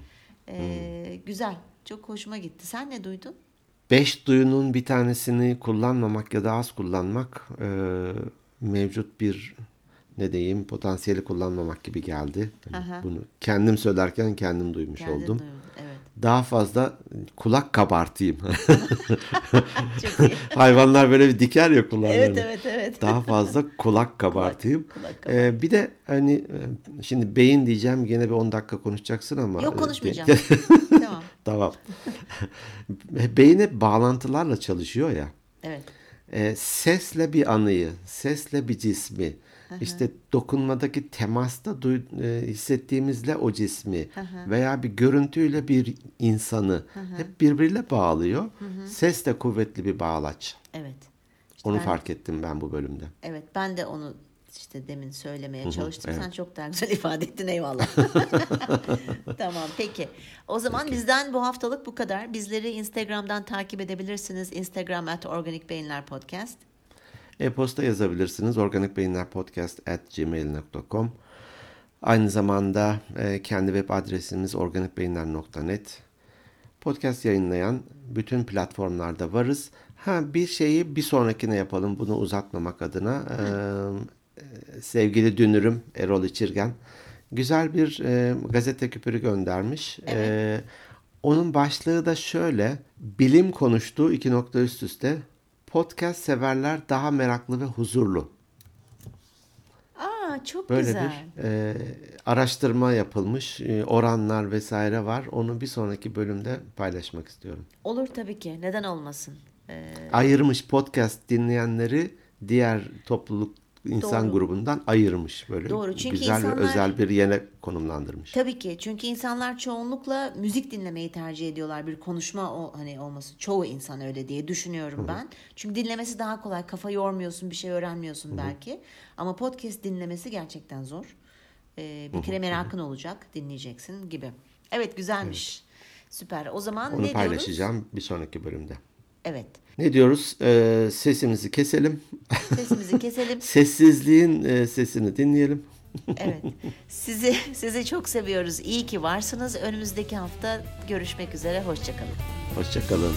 E, güzel. Çok hoşuma gitti. Sen ne duydun? Beş duyunun bir tanesini kullanmamak ya da az kullanmak e, mevcut bir ne diyeyim potansiyeli kullanmamak gibi geldi. Aha. Bunu kendim söylerken kendim duymuş Kendin oldum. duydun. Evet. Daha fazla kulak kabartayım. [LAUGHS] [LAUGHS] Hayvanlar böyle bir diker ya kulaklarını. evet evet evet. Daha fazla [LAUGHS] kulak kabartayım. kulak Ee, bir de hani e, şimdi beyin diyeceğim gene bir 10 dakika konuşacaksın ama. Yok e, konuşmayacağım. tamam. tamam. Beyin hep bağlantılarla çalışıyor ya. Evet. E, sesle bir anıyı, sesle bir cismi, işte dokunmadaki temasta duy- e, hissettiğimizle o cismi veya bir görüntüyle bir insanı hep birbiriyle bağlıyor. Ses de kuvvetli bir bağlaç. Evet. İşte Onu ben- fark ettim ben bu bölümde. Evet ben de onu işte demin söylemeye çalıştım. Sen çok daha güzel [LAUGHS] ifade ettin eyvallah. [LAUGHS] tamam peki. O zaman bizden bu haftalık bu kadar. Bizleri Instagram'dan takip edebilirsiniz. Instagram at Organik Beyinler Podcast. E-posta yazabilirsiniz. organikbeyinlerpodcast at gmail.com Aynı zamanda e, kendi web adresimiz organikbeyinler.net Podcast yayınlayan bütün platformlarda varız. Ha bir şeyi bir sonrakine yapalım bunu uzatmamak adına. E, e, sevgili dünürüm Erol İçirgen güzel bir e, gazete küpürü göndermiş. E, onun başlığı da şöyle. Bilim konuştuğu iki nokta üst üste. Podcast severler daha meraklı ve huzurlu. Aa çok Böyle güzel. bir e, araştırma yapılmış. e, oranlar vesaire var. Onu bir sonraki bölümde paylaşmak istiyorum. Olur tabii ki. Neden olmasın? Ee, Ayırmış podcast dinleyenleri diğer topluluk insan Doğru. grubundan ayırmış. Böyle Doğru, çünkü güzel insanlar- ve özel bir yere konumlandırmış. Tabii ki çünkü insanlar çoğunlukla müzik dinlemeyi tercih ediyorlar bir konuşma o hani olması çoğu insan öyle diye düşünüyorum ben. Çünkü dinlemesi daha kolay kafa yormuyorsun bir şey öğrenmiyorsun belki ama podcast dinlemesi gerçekten zor. Ee, bir kere merakın olacak dinleyeceksin gibi. Evet güzelmiş. Süper. O zaman Onu ne diyoruz? paylaşacağım bir sonraki bölümde. Evet. Ne diyoruz? E, sesimizi keselim. Sesimizi keselim. [LAUGHS] Sessizliğin e, sesini dinleyelim. Evet. Sizi sizi çok seviyoruz. İyi ki varsınız. Önümüzdeki hafta görüşmek üzere. Hoşçakalın. Hoşçakalın.